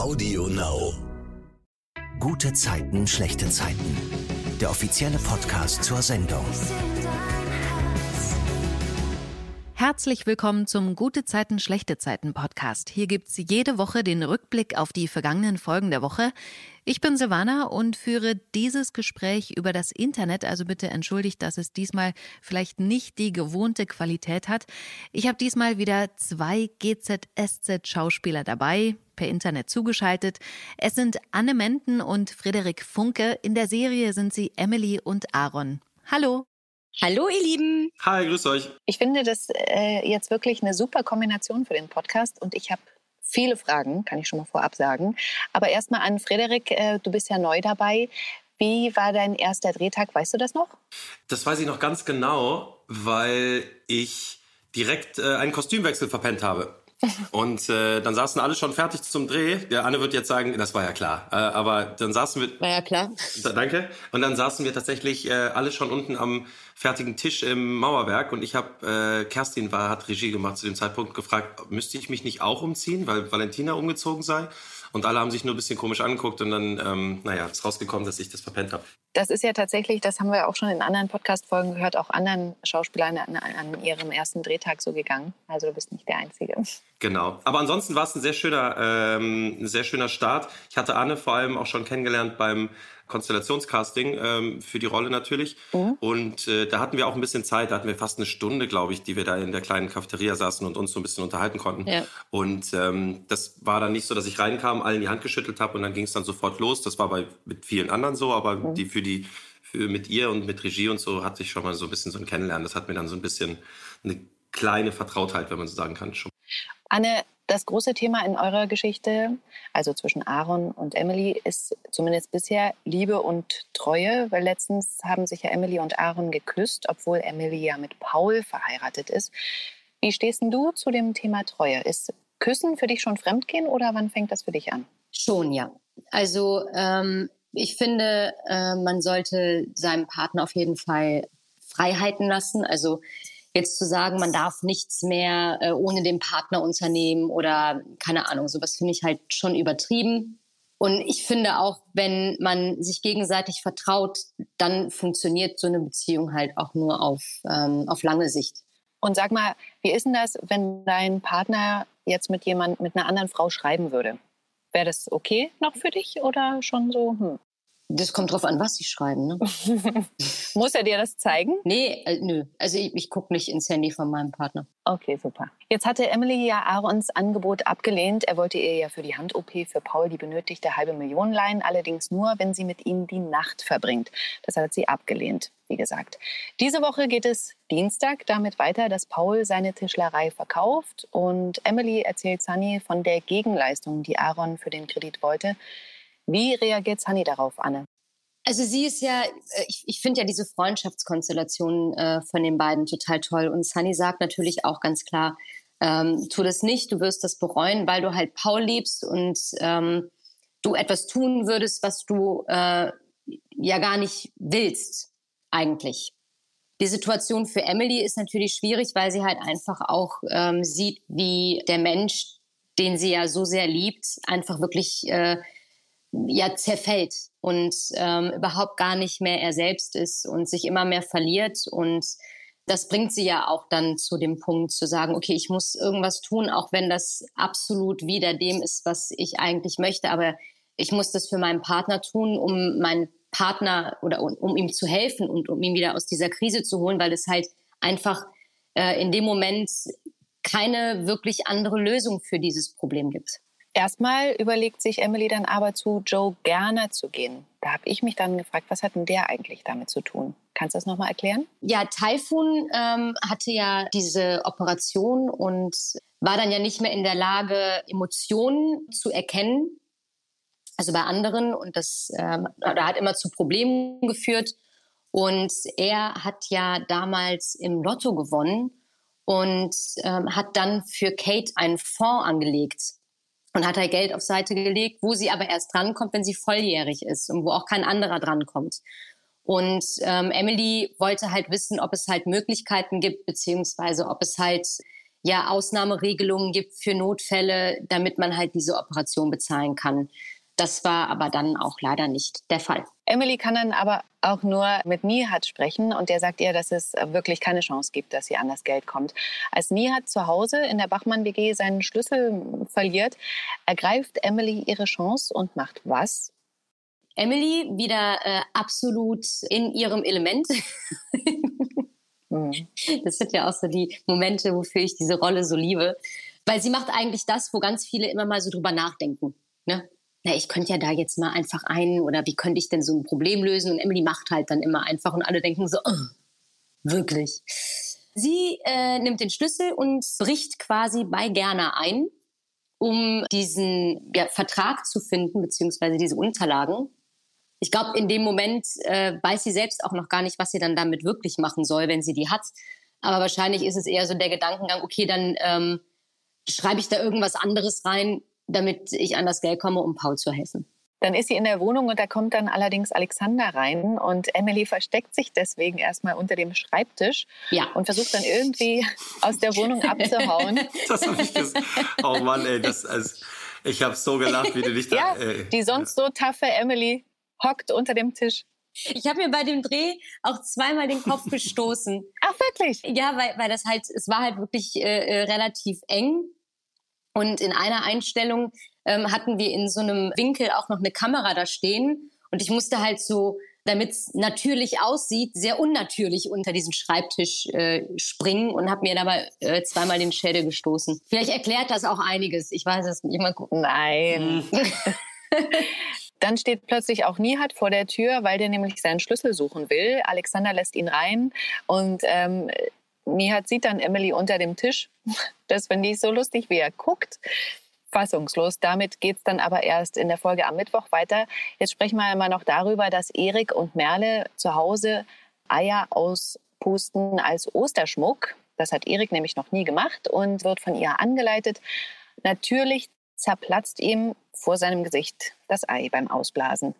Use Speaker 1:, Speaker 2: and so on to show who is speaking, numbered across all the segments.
Speaker 1: Audio Now. Gute Zeiten, schlechte Zeiten. Der offizielle Podcast zur Sendung.
Speaker 2: Herzlich willkommen zum Gute Zeiten, schlechte Zeiten Podcast. Hier gibt's jede Woche den Rückblick auf die vergangenen Folgen der Woche. Ich bin Silvana und führe dieses Gespräch über das Internet, also bitte entschuldigt, dass es diesmal vielleicht nicht die gewohnte Qualität hat. Ich habe diesmal wieder zwei GZSZ-Schauspieler dabei, per Internet zugeschaltet. Es sind Anne Menden und Frederik Funke. In der Serie sind sie Emily und Aaron. Hallo.
Speaker 3: Hallo, ihr Lieben.
Speaker 4: Hi, grüß euch.
Speaker 3: Ich finde das äh, jetzt wirklich eine super Kombination für den Podcast und ich habe viele Fragen, kann ich schon mal vorab sagen. Aber erstmal an Frederik, äh, du bist ja neu dabei. Wie war dein erster Drehtag? Weißt du das noch?
Speaker 4: Das weiß ich noch ganz genau, weil ich direkt äh, einen Kostümwechsel verpennt habe. Und äh, dann saßen alle schon fertig zum Dreh. Der Anne wird jetzt sagen, das war ja klar. Äh, aber dann saßen wir.
Speaker 3: War ja klar.
Speaker 4: Da, danke. Und dann saßen wir tatsächlich äh, alle schon unten am fertigen Tisch im Mauerwerk. Und ich habe, äh, Kerstin war, hat Regie gemacht zu dem Zeitpunkt, gefragt, müsste ich mich nicht auch umziehen, weil Valentina umgezogen sei? Und alle haben sich nur ein bisschen komisch angeguckt und dann, ähm, naja, ist rausgekommen, dass ich das verpennt habe.
Speaker 3: Das ist ja tatsächlich, das haben wir auch schon in anderen Podcast-Folgen gehört, auch anderen Schauspielern an, an, ihrem ersten Drehtag so gegangen. Also du bist nicht der Einzige.
Speaker 4: Genau. Aber ansonsten war es ein sehr schöner, ähm, ein sehr schöner Start. Ich hatte Anne vor allem auch schon kennengelernt beim Konstellationscasting ähm, für die Rolle natürlich. Mhm. Und äh, da hatten wir auch ein bisschen Zeit. Da hatten wir fast eine Stunde, glaube ich, die wir da in der kleinen Cafeteria saßen und uns so ein bisschen unterhalten konnten. Ja. Und ähm, das war dann nicht so, dass ich reinkam, allen die Hand geschüttelt habe und dann ging es dann sofort los. Das war bei mit vielen anderen so, aber mhm. die für die für mit ihr und mit Regie und so hatte ich schon mal so ein bisschen so ein Kennenlernen. Das hat mir dann so ein bisschen eine kleine Vertrautheit, wenn man so sagen kann, schon.
Speaker 3: Anne, das große Thema in eurer Geschichte, also zwischen Aaron und Emily, ist zumindest bisher Liebe und Treue, weil letztens haben sich ja Emily und Aaron geküsst, obwohl Emily ja mit Paul verheiratet ist. Wie stehst du zu dem Thema Treue? Ist Küssen für dich schon Fremdgehen oder wann fängt das für dich an?
Speaker 5: Schon, ja. Also ähm, ich finde, äh, man sollte seinem Partner auf jeden Fall Freiheiten lassen. Also jetzt zu sagen, man darf nichts mehr äh, ohne den Partner unternehmen oder keine Ahnung, sowas finde ich halt schon übertrieben. Und ich finde auch, wenn man sich gegenseitig vertraut, dann funktioniert so eine Beziehung halt auch nur auf, ähm, auf lange Sicht.
Speaker 3: Und sag mal, wie ist denn das, wenn dein Partner jetzt mit jemand, mit einer anderen Frau schreiben würde? Wäre das okay noch für dich oder schon so? Hm?
Speaker 5: Das kommt drauf an, was sie schreiben. Ne?
Speaker 3: Muss er dir das zeigen?
Speaker 5: Nee, äh, nö. Also ich, ich gucke nicht ins Handy von meinem Partner.
Speaker 3: Okay, super. Jetzt hatte Emily ja Aarons Angebot abgelehnt. Er wollte ihr ja für die Hand-OP für Paul die benötigte halbe Million leihen, allerdings nur, wenn sie mit ihm die Nacht verbringt. Das hat sie abgelehnt, wie gesagt. Diese Woche geht es Dienstag damit weiter, dass Paul seine Tischlerei verkauft und Emily erzählt Sunny von der Gegenleistung, die Aaron für den Kredit wollte. Wie reagiert Sunny darauf, Anne?
Speaker 5: Also sie ist ja, äh, ich, ich finde ja diese Freundschaftskonstellation äh, von den beiden total toll. Und Sunny sagt natürlich auch ganz klar, ähm, tu das nicht, du wirst das bereuen, weil du halt Paul liebst und ähm, du etwas tun würdest, was du äh, ja gar nicht willst, eigentlich. Die Situation für Emily ist natürlich schwierig, weil sie halt einfach auch ähm, sieht, wie der Mensch, den sie ja so sehr liebt, einfach wirklich äh, ja zerfällt und ähm, überhaupt gar nicht mehr er selbst ist und sich immer mehr verliert und das bringt sie ja auch dann zu dem Punkt zu sagen, okay, ich muss irgendwas tun, auch wenn das absolut wider dem ist, was ich eigentlich möchte, aber ich muss das für meinen Partner tun, um meinen Partner oder um, um ihm zu helfen und um ihn wieder aus dieser Krise zu holen, weil es halt einfach äh, in dem Moment keine wirklich andere Lösung für dieses Problem gibt.
Speaker 3: Erstmal überlegt sich Emily dann aber zu Joe Gerner zu gehen. Da habe ich mich dann gefragt, was hat denn der eigentlich damit zu tun? Kannst du das nochmal erklären?
Speaker 5: Ja, Typhoon ähm, hatte ja diese Operation und war dann ja nicht mehr in der Lage, Emotionen zu erkennen, also bei anderen. Und das ähm, hat immer zu Problemen geführt. Und er hat ja damals im Lotto gewonnen und ähm, hat dann für Kate einen Fonds angelegt und hat halt Geld auf Seite gelegt, wo sie aber erst drankommt, wenn sie volljährig ist und wo auch kein anderer drankommt. Und ähm, Emily wollte halt wissen, ob es halt Möglichkeiten gibt, beziehungsweise ob es halt ja Ausnahmeregelungen gibt für Notfälle, damit man halt diese Operation bezahlen kann. Das war aber dann auch leider nicht der Fall.
Speaker 3: Emily kann dann aber auch nur mit Nihat sprechen und der sagt ihr, dass es wirklich keine Chance gibt, dass sie an das Geld kommt. Als Nihat zu Hause in der Bachmann-WG seinen Schlüssel verliert, ergreift Emily ihre Chance und macht was?
Speaker 5: Emily wieder äh, absolut in ihrem Element. Mhm. Das sind ja auch so die Momente, wofür ich diese Rolle so liebe. Weil sie macht eigentlich das, wo ganz viele immer mal so drüber nachdenken. Ne? Na, ich könnte ja da jetzt mal einfach ein oder wie könnte ich denn so ein Problem lösen? Und Emily macht halt dann immer einfach und alle denken so, oh, wirklich. Sie äh, nimmt den Schlüssel und bricht quasi bei Gerner ein, um diesen ja, Vertrag zu finden, beziehungsweise diese Unterlagen. Ich glaube, in dem Moment äh, weiß sie selbst auch noch gar nicht, was sie dann damit wirklich machen soll, wenn sie die hat. Aber wahrscheinlich ist es eher so der Gedankengang, okay, dann ähm, schreibe ich da irgendwas anderes rein, damit ich an das Geld komme, um Paul zu helfen.
Speaker 3: Dann ist sie in der Wohnung und da kommt dann allerdings Alexander rein und Emily versteckt sich deswegen erstmal unter dem Schreibtisch ja. und versucht dann irgendwie aus der Wohnung abzuhauen.
Speaker 4: das habe ich gesagt. Oh Mann, ey, das, also, ich habe so gelacht, wie du dich da.
Speaker 3: Ja, äh, die sonst so taffe Emily hockt unter dem Tisch.
Speaker 5: Ich habe mir bei dem Dreh auch zweimal den Kopf gestoßen.
Speaker 3: Ach wirklich?
Speaker 5: Ja, weil, weil das halt, es war halt wirklich äh, äh relativ eng und in einer Einstellung ähm, hatten wir in so einem Winkel auch noch eine Kamera da stehen. Und ich musste halt so, damit es natürlich aussieht, sehr unnatürlich unter diesen Schreibtisch äh, springen und habe mir dabei äh, zweimal den Schädel gestoßen. Vielleicht erklärt das auch einiges. Ich weiß es nicht. Mal gucken.
Speaker 3: Nein. Dann steht plötzlich auch Nihat vor der Tür, weil der nämlich seinen Schlüssel suchen will. Alexander lässt ihn rein und ähm, Nihat sieht dann Emily unter dem Tisch. Das finde ich so lustig, wie er guckt. Fassungslos. Damit geht es dann aber erst in der Folge am Mittwoch weiter. Jetzt sprechen wir immer noch darüber, dass Erik und Merle zu Hause Eier auspusten als Osterschmuck. Das hat Erik nämlich noch nie gemacht und wird von ihr angeleitet. Natürlich zerplatzt ihm vor seinem Gesicht das Ei beim Ausblasen.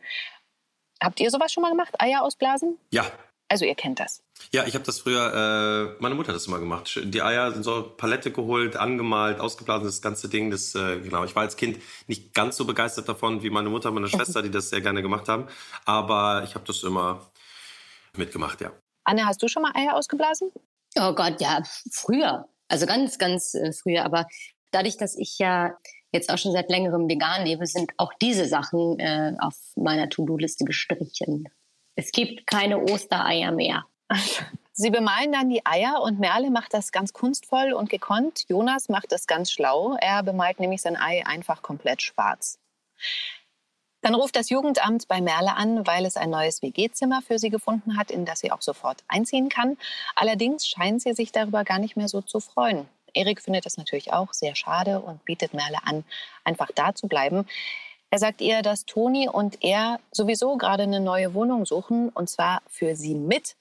Speaker 3: Habt ihr sowas schon mal gemacht, Eier ausblasen?
Speaker 4: Ja,
Speaker 3: also ihr kennt das.
Speaker 4: Ja, ich habe das früher, äh, meine Mutter hat das immer gemacht. Die Eier sind so Palette geholt, angemalt, ausgeblasen, das ganze Ding. Das, äh, genau. Ich war als Kind nicht ganz so begeistert davon wie meine Mutter und meine Schwester, die das sehr gerne gemacht haben. Aber ich habe das immer mitgemacht, ja.
Speaker 3: Anne, hast du schon mal Eier ausgeblasen?
Speaker 5: Oh Gott, ja, früher. Also ganz, ganz äh, früher. Aber dadurch, dass ich ja jetzt auch schon seit längerem vegan lebe, sind auch diese Sachen äh, auf meiner To-Do-Liste gestrichen. Es gibt keine Ostereier mehr.
Speaker 3: Sie bemalen dann die Eier und Merle macht das ganz kunstvoll und gekonnt. Jonas macht das ganz schlau. Er bemalt nämlich sein Ei einfach komplett schwarz. Dann ruft das Jugendamt bei Merle an, weil es ein neues WG-Zimmer für sie gefunden hat, in das sie auch sofort einziehen kann. Allerdings scheint sie sich darüber gar nicht mehr so zu freuen. Erik findet das natürlich auch sehr schade und bietet Merle an, einfach da zu bleiben. Er sagt ihr, dass Toni und er sowieso gerade eine neue Wohnung suchen und zwar für sie mit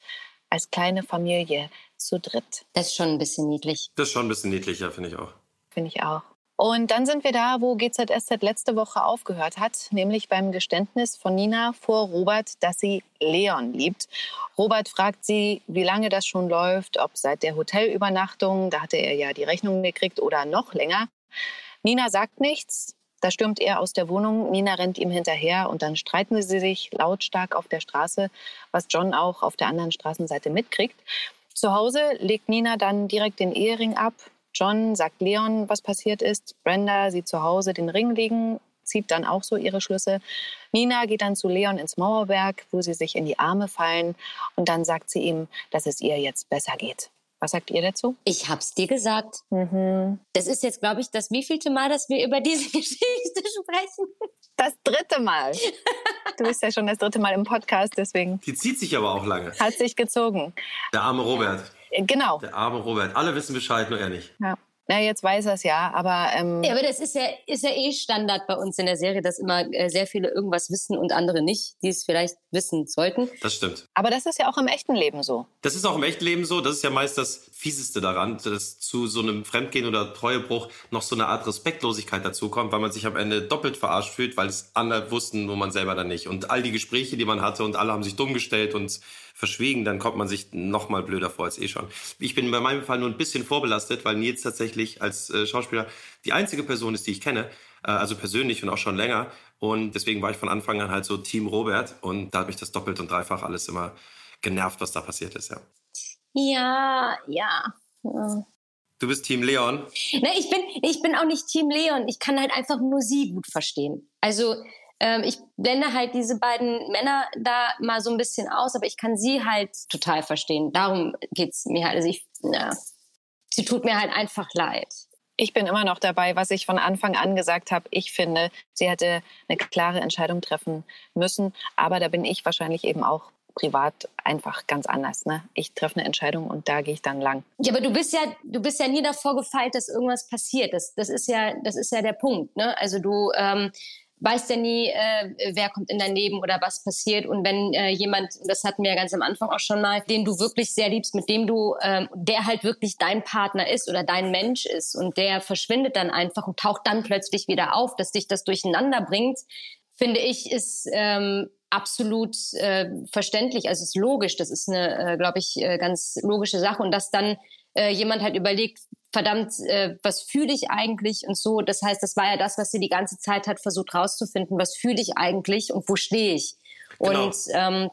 Speaker 3: als kleine Familie zu dritt.
Speaker 5: Das ist schon ein bisschen niedlich.
Speaker 4: Das ist schon ein bisschen niedlicher, finde ich auch.
Speaker 3: Finde ich auch. Und dann sind wir da, wo GZSZ letzte Woche aufgehört hat, nämlich beim Geständnis von Nina vor Robert, dass sie Leon liebt. Robert fragt sie, wie lange das schon läuft, ob seit der Hotelübernachtung, da hatte er ja die Rechnung gekriegt, oder noch länger. Nina sagt nichts, da stürmt er aus der Wohnung, Nina rennt ihm hinterher und dann streiten sie sich lautstark auf der Straße, was John auch auf der anderen Straßenseite mitkriegt. Zu Hause legt Nina dann direkt den Ehering ab. John sagt Leon, was passiert ist. Brenda sieht zu Hause den Ring liegen, zieht dann auch so ihre Schlüsse. Nina geht dann zu Leon ins Mauerwerk, wo sie sich in die Arme fallen und dann sagt sie ihm, dass es ihr jetzt besser geht. Was sagt ihr dazu?
Speaker 5: Ich hab's dir gesagt. Mhm. Das ist jetzt, glaube ich, das wievielte Mal, dass wir über diese Geschichte sprechen.
Speaker 3: Das dritte Mal. Du bist ja schon das dritte Mal im Podcast, deswegen.
Speaker 4: Die zieht sich aber auch lange.
Speaker 3: Hat sich gezogen.
Speaker 4: Der arme Robert.
Speaker 3: Genau.
Speaker 4: Der arme Robert. Alle wissen Bescheid, nur er nicht.
Speaker 3: Ja. Na, jetzt weiß er es ja, aber. Ähm
Speaker 5: ja, aber das ist ja, ist ja eh Standard bei uns in der Serie, dass immer äh, sehr viele irgendwas wissen und andere nicht, die es vielleicht wissen sollten.
Speaker 4: Das stimmt.
Speaker 3: Aber das ist ja auch im echten Leben so.
Speaker 4: Das ist auch im echten Leben so. Das ist ja meist das Fieseste daran, dass zu so einem Fremdgehen oder Treuebruch noch so eine Art Respektlosigkeit dazukommt, weil man sich am Ende doppelt verarscht fühlt, weil es andere wussten, nur man selber dann nicht. Und all die Gespräche, die man hatte und alle haben sich dumm gestellt und verschwiegen, dann kommt man sich noch mal blöder vor als eh schon. Ich bin bei meinem Fall nur ein bisschen vorbelastet, weil Nils tatsächlich als äh, Schauspieler die einzige Person ist, die ich kenne, äh, also persönlich und auch schon länger. Und deswegen war ich von Anfang an halt so Team Robert und da hat mich das doppelt und dreifach alles immer genervt, was da passiert ist, ja.
Speaker 5: Ja, ja.
Speaker 4: Du bist Team Leon?
Speaker 5: Ne, ich bin, ich bin auch nicht Team Leon. Ich kann halt einfach nur sie gut verstehen. Also ähm, ich blende halt diese beiden Männer da mal so ein bisschen aus, aber ich kann sie halt total verstehen. Darum geht's mir halt. Also ich, ja, sie tut mir halt einfach leid.
Speaker 3: Ich bin immer noch dabei, was ich von Anfang an gesagt habe. Ich finde, sie hätte eine klare Entscheidung treffen müssen. Aber da bin ich wahrscheinlich eben auch privat einfach ganz anders. Ne? Ich treffe eine Entscheidung und da gehe ich dann lang.
Speaker 5: Ja, aber du bist ja, du bist ja nie davor gefeilt, dass irgendwas passiert. Das, das ist ja, das ist ja der Punkt. Ne? Also du ähm, weißt ja nie, äh, wer kommt in dein Leben oder was passiert. Und wenn äh, jemand, das hatten wir ja ganz am Anfang auch schon mal, den du wirklich sehr liebst, mit dem du, ähm, der halt wirklich dein Partner ist oder dein Mensch ist und der verschwindet dann einfach und taucht dann plötzlich wieder auf, dass dich das durcheinander bringt, finde ich, ist ähm, absolut äh, verständlich. Also es ist logisch. Das ist eine, äh, glaube ich, äh, ganz logische Sache. Und dass dann äh, jemand halt überlegt, verdammt, äh, was fühle ich eigentlich und so. Das heißt, das war ja das, was sie die ganze Zeit hat versucht rauszufinden. Was fühle ich eigentlich und wo stehe ich? Genau. Und ähm,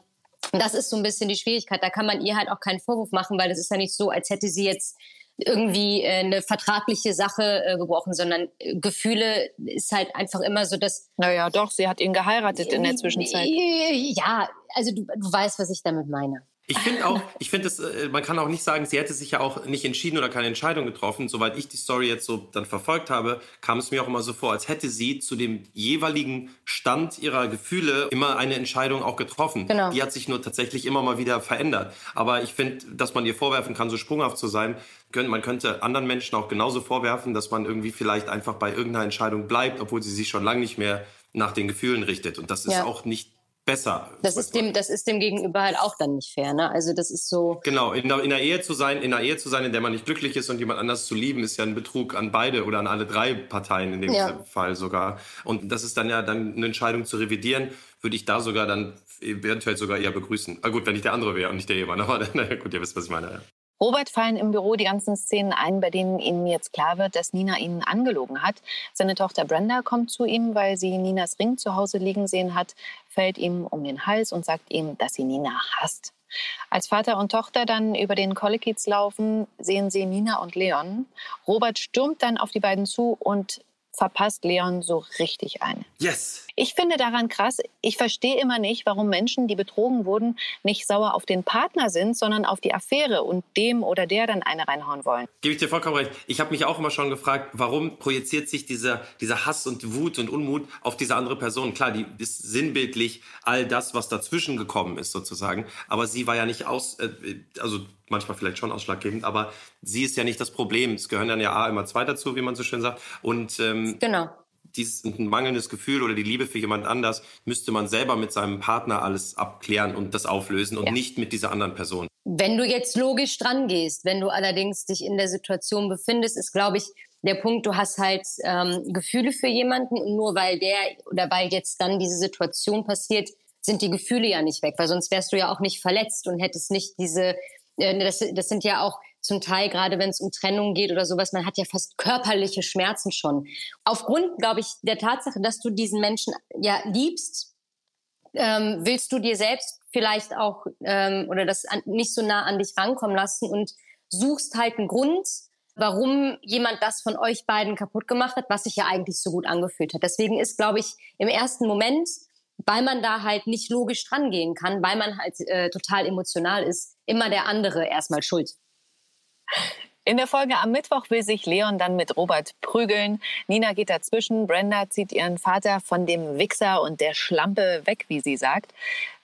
Speaker 5: das ist so ein bisschen die Schwierigkeit. Da kann man ihr halt auch keinen Vorwurf machen, weil das ist ja nicht so, als hätte sie jetzt irgendwie äh, eine vertragliche Sache äh, gebrochen, sondern äh, Gefühle ist halt einfach immer so, dass.
Speaker 3: Naja, doch, sie hat ihn geheiratet in der Zwischenzeit.
Speaker 5: Ja, also du, du weißt, was ich damit meine.
Speaker 4: Ich finde auch, ich finde es, äh, man kann auch nicht sagen, sie hätte sich ja auch nicht entschieden oder keine Entscheidung getroffen. Soweit ich die Story jetzt so dann verfolgt habe, kam es mir auch immer so vor, als hätte sie zu dem jeweiligen Stand ihrer Gefühle immer eine Entscheidung auch getroffen. Genau. Die hat sich nur tatsächlich immer mal wieder verändert. Aber ich finde, dass man ihr vorwerfen kann, so sprunghaft zu sein, man könnte anderen Menschen auch genauso vorwerfen, dass man irgendwie vielleicht einfach bei irgendeiner Entscheidung bleibt, obwohl sie sich schon lange nicht mehr nach den Gefühlen richtet. Und das ist ja. auch nicht besser.
Speaker 5: Das ist dem, das ist dem Gegenüber halt auch dann nicht fair, ne? Also das ist so.
Speaker 4: Genau, in der, in der Ehe zu sein, in einer Ehe zu sein, in der man nicht glücklich ist und jemand anders zu lieben, ist ja ein Betrug an beide oder an alle drei Parteien in dem ja. Fall sogar. Und das ist dann ja dann eine Entscheidung zu revidieren, würde ich da sogar dann eventuell sogar eher begrüßen. Ah, gut, wenn ich der andere wäre und nicht der Ehemann, aber naja, gut, ihr wisst, was ich meine.
Speaker 3: Robert fallen im Büro die ganzen Szenen ein, bei denen ihm jetzt klar wird, dass Nina ihn angelogen hat. Seine Tochter Brenda kommt zu ihm, weil sie Ninas Ring zu Hause liegen sehen hat, fällt ihm um den Hals und sagt ihm, dass sie Nina hasst. Als Vater und Tochter dann über den Kollekiez laufen, sehen sie Nina und Leon. Robert stürmt dann auf die beiden zu und verpasst Leon so richtig ein.
Speaker 4: Yes!
Speaker 3: Ich finde daran krass, ich verstehe immer nicht, warum Menschen, die betrogen wurden, nicht sauer auf den Partner sind, sondern auf die Affäre und dem oder der dann eine reinhauen wollen.
Speaker 4: Gebe ich dir vollkommen recht. Ich habe mich auch immer schon gefragt, warum projiziert sich dieser, dieser Hass und Wut und Unmut auf diese andere Person? Klar, die ist sinnbildlich all das, was dazwischen gekommen ist sozusagen. Aber sie war ja nicht aus, äh, also manchmal vielleicht schon ausschlaggebend, aber sie ist ja nicht das Problem. Es gehören dann ja A immer zwei dazu, wie man so schön sagt. Und ähm,
Speaker 5: genau.
Speaker 4: Dieses ein mangelndes Gefühl oder die Liebe für jemand anders müsste man selber mit seinem Partner alles abklären und das auflösen und ja. nicht mit dieser anderen Person.
Speaker 5: Wenn du jetzt logisch dran gehst, wenn du allerdings dich in der Situation befindest, ist, glaube ich, der Punkt, du hast halt ähm, Gefühle für jemanden und nur weil der oder weil jetzt dann diese Situation passiert, sind die Gefühle ja nicht weg, weil sonst wärst du ja auch nicht verletzt und hättest nicht diese äh, das, das sind ja auch zum Teil, gerade wenn es um Trennung geht oder sowas, man hat ja fast körperliche Schmerzen schon. Aufgrund, glaube ich, der Tatsache, dass du diesen Menschen ja liebst, ähm, willst du dir selbst vielleicht auch ähm, oder das an, nicht so nah an dich rankommen lassen und suchst halt einen Grund, warum jemand das von euch beiden kaputt gemacht hat, was sich ja eigentlich so gut angefühlt hat. Deswegen ist, glaube ich, im ersten Moment weil man da halt nicht logisch dran gehen kann, weil man halt äh, total emotional ist, immer der andere erstmal schuld.
Speaker 3: In der Folge am Mittwoch will sich Leon dann mit Robert prügeln. Nina geht dazwischen. Brenda zieht ihren Vater von dem Wichser und der Schlampe weg, wie sie sagt.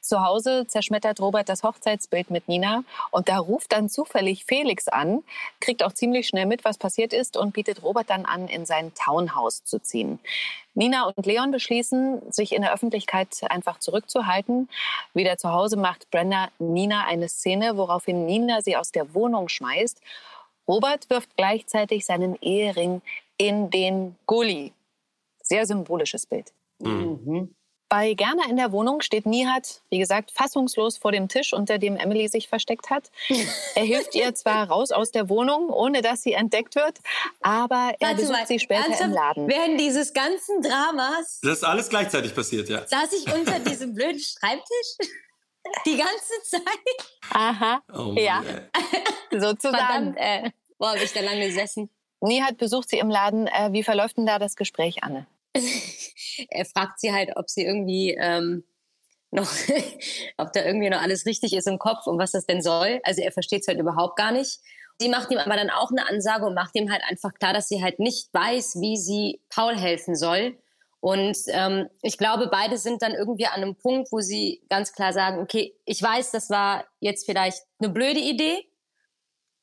Speaker 3: Zu Hause zerschmettert Robert das Hochzeitsbild mit Nina und da ruft dann zufällig Felix an, kriegt auch ziemlich schnell mit, was passiert ist und bietet Robert dann an, in sein Townhouse zu ziehen. Nina und Leon beschließen, sich in der Öffentlichkeit einfach zurückzuhalten. Wieder zu Hause macht Brenda Nina eine Szene, woraufhin Nina sie aus der Wohnung schmeißt Robert wirft gleichzeitig seinen Ehering in den Gully. Sehr symbolisches Bild. Mhm. Bei Gerner in der Wohnung steht Nihat, wie gesagt, fassungslos vor dem Tisch, unter dem Emily sich versteckt hat. Er hilft ihr zwar raus aus der Wohnung, ohne dass sie entdeckt wird, aber er Warte besucht mal, sie später ernsthaft? im Laden.
Speaker 5: Während dieses ganzen Dramas...
Speaker 4: Das ist alles gleichzeitig passiert, ja.
Speaker 5: Saß ich unter diesem blöden Schreibtisch? Die ganze Zeit?
Speaker 3: Aha, oh ja. Sozusagen.
Speaker 5: Verdammt, äh, boah, habe ich da lange gesessen.
Speaker 3: Nihat besucht sie im Laden. Äh, wie verläuft denn da das Gespräch, Anne?
Speaker 5: er fragt sie halt, ob sie irgendwie ähm, noch, ob da irgendwie noch alles richtig ist im Kopf und was das denn soll. Also er versteht es halt überhaupt gar nicht. Sie macht ihm aber dann auch eine Ansage und macht ihm halt einfach klar, dass sie halt nicht weiß, wie sie Paul helfen soll. Und ähm, ich glaube, beide sind dann irgendwie an einem Punkt, wo sie ganz klar sagen, okay, ich weiß, das war jetzt vielleicht eine blöde Idee,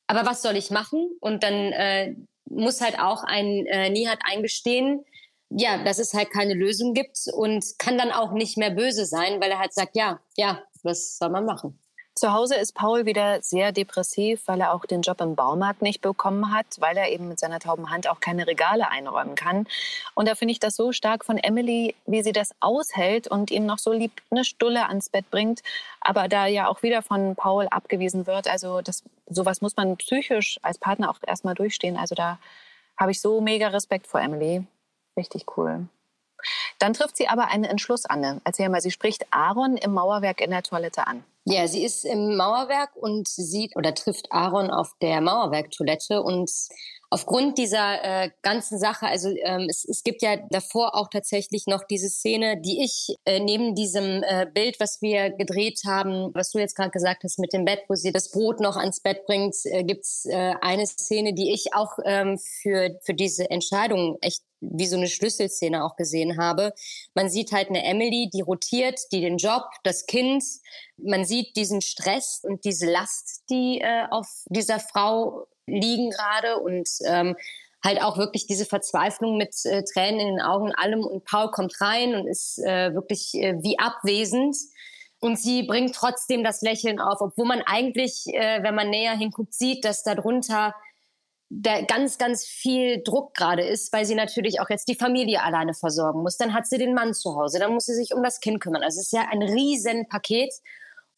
Speaker 5: aber was soll ich machen? Und dann äh, muss halt auch ein äh, Nihat eingestehen, ja, dass es halt keine Lösung gibt und kann dann auch nicht mehr böse sein, weil er halt sagt, ja, ja, was soll man machen?
Speaker 3: Zu Hause ist Paul wieder sehr depressiv, weil er auch den Job im Baumarkt nicht bekommen hat, weil er eben mit seiner tauben Hand auch keine Regale einräumen kann. Und da finde ich das so stark von Emily, wie sie das aushält und ihm noch so lieb eine Stulle ans Bett bringt, aber da ja auch wieder von Paul abgewiesen wird. Also das, sowas muss man psychisch als Partner auch erstmal durchstehen. Also da habe ich so mega Respekt vor Emily. Richtig cool. Dann trifft sie aber einen Entschluss an. Erzähl mal, sie spricht Aaron im Mauerwerk in der Toilette an.
Speaker 5: Ja, sie ist im Mauerwerk und sieht oder trifft Aaron auf der Mauerwerktoilette und aufgrund dieser äh, ganzen Sache, also ähm, es, es gibt ja davor auch tatsächlich noch diese Szene, die ich äh, neben diesem äh, Bild, was wir gedreht haben, was du jetzt gerade gesagt hast mit dem Bett, wo sie das Brot noch ans Bett bringt, äh, gibt's äh, eine Szene, die ich auch ähm, für, für diese Entscheidung echt wie so eine Schlüsselszene auch gesehen habe. Man sieht halt eine Emily, die rotiert, die den Job, das Kind. Man sieht diesen Stress und diese Last, die äh, auf dieser Frau liegen gerade und ähm, halt auch wirklich diese Verzweiflung mit äh, Tränen in den Augen allem. Und Paul kommt rein und ist äh, wirklich äh, wie abwesend. Und sie bringt trotzdem das Lächeln auf, obwohl man eigentlich, äh, wenn man näher hinguckt, sieht, dass darunter da ganz, ganz viel Druck gerade ist, weil sie natürlich auch jetzt die Familie alleine versorgen muss. Dann hat sie den Mann zu Hause, dann muss sie sich um das Kind kümmern. Also es ist ja ein Riesenpaket.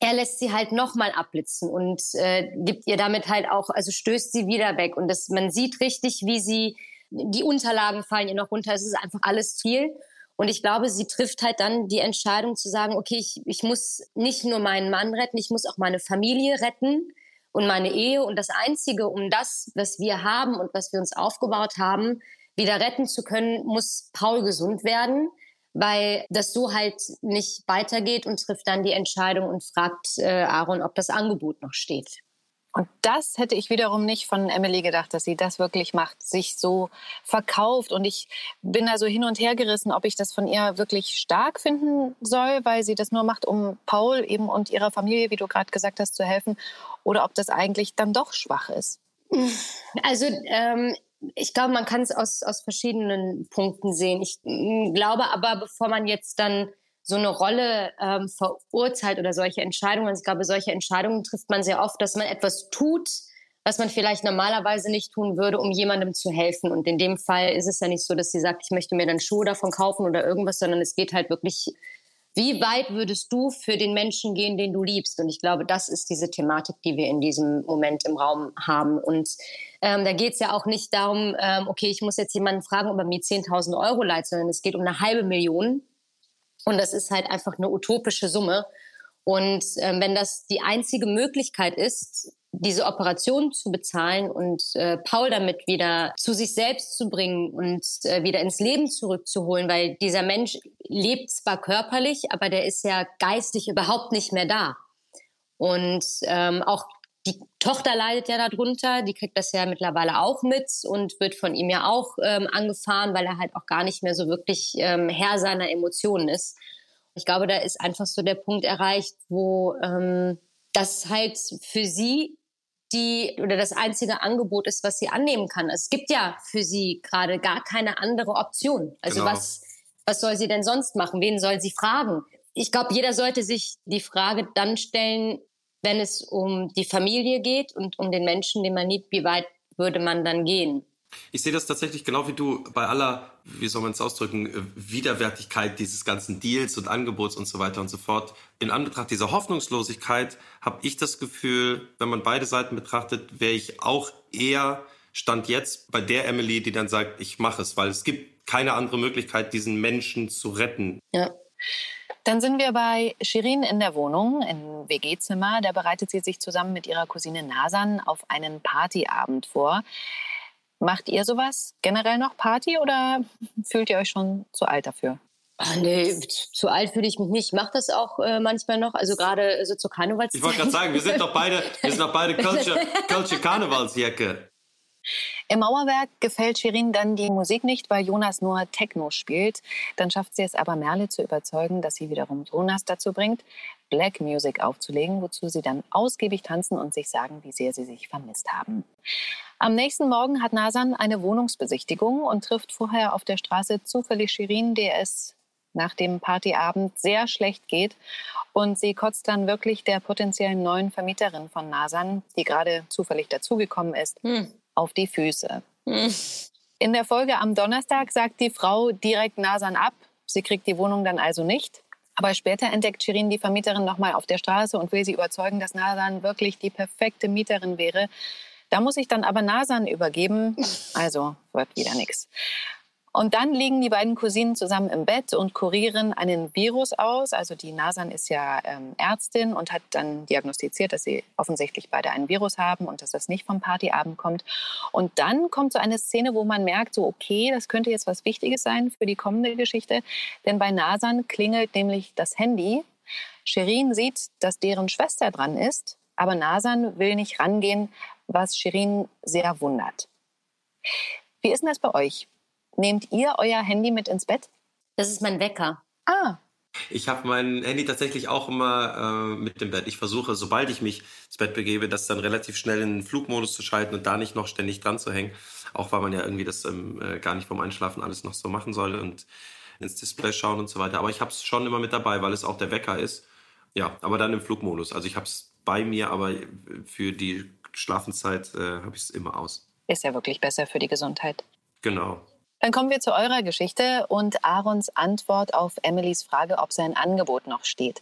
Speaker 5: Er lässt sie halt nochmal abblitzen und äh, gibt ihr damit halt auch, also stößt sie wieder weg. Und das, man sieht richtig, wie sie, die Unterlagen fallen ihr noch runter. Es ist einfach alles viel. Und ich glaube, sie trifft halt dann die Entscheidung zu sagen, okay, ich, ich muss nicht nur meinen Mann retten, ich muss auch meine Familie retten und meine Ehe. Und das Einzige, um das, was wir haben und was wir uns aufgebaut haben, wieder retten zu können, muss Paul gesund werden, weil das so halt nicht weitergeht und trifft dann die Entscheidung und fragt äh, Aaron, ob das Angebot noch steht.
Speaker 3: Und das hätte ich wiederum nicht von Emily gedacht, dass sie das wirklich macht, sich so verkauft. Und ich bin da so hin und her gerissen, ob ich das von ihr wirklich stark finden soll, weil sie das nur macht, um Paul eben und ihrer Familie, wie du gerade gesagt hast, zu helfen, oder ob das eigentlich dann doch schwach ist.
Speaker 5: Also ähm, ich glaube, man kann es aus, aus verschiedenen Punkten sehen. Ich glaube aber, bevor man jetzt dann so eine Rolle ähm, verurteilt oder solche Entscheidungen. Ich glaube, solche Entscheidungen trifft man sehr oft, dass man etwas tut, was man vielleicht normalerweise nicht tun würde, um jemandem zu helfen. Und in dem Fall ist es ja nicht so, dass sie sagt, ich möchte mir dann Schuhe davon kaufen oder irgendwas, sondern es geht halt wirklich, wie weit würdest du für den Menschen gehen, den du liebst? Und ich glaube, das ist diese Thematik, die wir in diesem Moment im Raum haben. Und ähm, da geht es ja auch nicht darum, ähm, okay, ich muss jetzt jemanden fragen, ob er mir 10.000 Euro leiht, sondern es geht um eine halbe Million und das ist halt einfach eine utopische Summe. Und äh, wenn das die einzige Möglichkeit ist, diese Operation zu bezahlen und äh, Paul damit wieder zu sich selbst zu bringen und äh, wieder ins Leben zurückzuholen, weil dieser Mensch lebt zwar körperlich, aber der ist ja geistig überhaupt nicht mehr da. Und ähm, auch die Tochter leidet ja darunter, die kriegt das ja mittlerweile auch mit und wird von ihm ja auch ähm, angefahren, weil er halt auch gar nicht mehr so wirklich ähm, Herr seiner Emotionen ist. Ich glaube, da ist einfach so der Punkt erreicht, wo ähm, das halt für sie die oder das einzige Angebot ist, was sie annehmen kann. Es gibt ja für sie gerade gar keine andere Option. Also genau. was was soll sie denn sonst machen? Wen soll sie fragen? Ich glaube, jeder sollte sich die Frage dann stellen, wenn es um die Familie geht und um den Menschen, den man liebt, wie weit würde man dann gehen.
Speaker 4: Ich sehe das tatsächlich genau wie du bei aller, wie soll man es ausdrücken, äh, Widerwärtigkeit dieses ganzen Deals und Angebots und so weiter und so fort. In Anbetracht dieser Hoffnungslosigkeit habe ich das Gefühl, wenn man beide Seiten betrachtet, wäre ich auch eher Stand jetzt bei der Emily, die dann sagt, ich mache es, weil es gibt keine andere Möglichkeit, diesen Menschen zu retten.
Speaker 5: Ja.
Speaker 3: Dann sind wir bei Shirin in der Wohnung, im WG-Zimmer. Da bereitet sie sich zusammen mit ihrer Cousine Nasan auf einen Partyabend vor. Macht ihr sowas generell noch Party oder fühlt ihr euch schon zu alt dafür?
Speaker 5: Ach nee, zu alt fühle ich mich nicht. Ich mache das auch äh, manchmal noch, also gerade so zur Karnevalszeit.
Speaker 4: Ich wollte gerade sagen, wir sind doch beide, wir sind doch beide Culture, Culture Karnevalsjacke.
Speaker 3: Im Mauerwerk gefällt Shirin dann die Musik nicht, weil Jonas nur Techno spielt. Dann schafft sie es aber Merle zu überzeugen, dass sie wiederum Jonas dazu bringt, Black Music aufzulegen, wozu sie dann ausgiebig tanzen und sich sagen, wie sehr sie sich vermisst haben. Am nächsten Morgen hat Nasan eine Wohnungsbesichtigung und trifft vorher auf der Straße zufällig Shirin, der es nach dem Partyabend sehr schlecht geht. Und sie kotzt dann wirklich der potenziellen neuen Vermieterin von Nasan, die gerade zufällig dazugekommen ist, hm. auf die Füße. Hm. In der Folge am Donnerstag sagt die Frau direkt Nasan ab. Sie kriegt die Wohnung dann also nicht. Aber später entdeckt Shirin die Vermieterin nochmal auf der Straße und will sie überzeugen, dass Nasan wirklich die perfekte Mieterin wäre. Da muss ich dann aber Nasan übergeben. Also wird wieder nichts. Und dann liegen die beiden Cousinen zusammen im Bett und kurieren einen Virus aus. Also die Nasan ist ja ähm, Ärztin und hat dann diagnostiziert, dass sie offensichtlich beide einen Virus haben und dass das nicht vom Partyabend kommt. Und dann kommt so eine Szene, wo man merkt, so okay, das könnte jetzt was Wichtiges sein für die kommende Geschichte. Denn bei Nasan klingelt nämlich das Handy. Shirin sieht, dass deren Schwester dran ist, aber Nasan will nicht rangehen, was Shirin sehr wundert. Wie ist denn das bei euch? Nehmt ihr euer Handy mit ins Bett?
Speaker 5: Das ist mein Wecker.
Speaker 3: Ah.
Speaker 4: Ich habe mein Handy tatsächlich auch immer äh, mit dem Bett. Ich versuche, sobald ich mich ins Bett begebe, das dann relativ schnell in den Flugmodus zu schalten und da nicht noch ständig dran zu hängen. Auch weil man ja irgendwie das ähm, äh, gar nicht vom Einschlafen alles noch so machen soll und ins Display schauen und so weiter. Aber ich habe es schon immer mit dabei, weil es auch der Wecker ist. Ja, aber dann im Flugmodus. Also ich habe es bei mir, aber für die Schlafenszeit äh, habe ich es immer aus.
Speaker 3: Ist ja wirklich besser für die Gesundheit.
Speaker 4: Genau.
Speaker 3: Dann kommen wir zu eurer Geschichte und Aarons Antwort auf Emilys Frage, ob sein Angebot noch steht.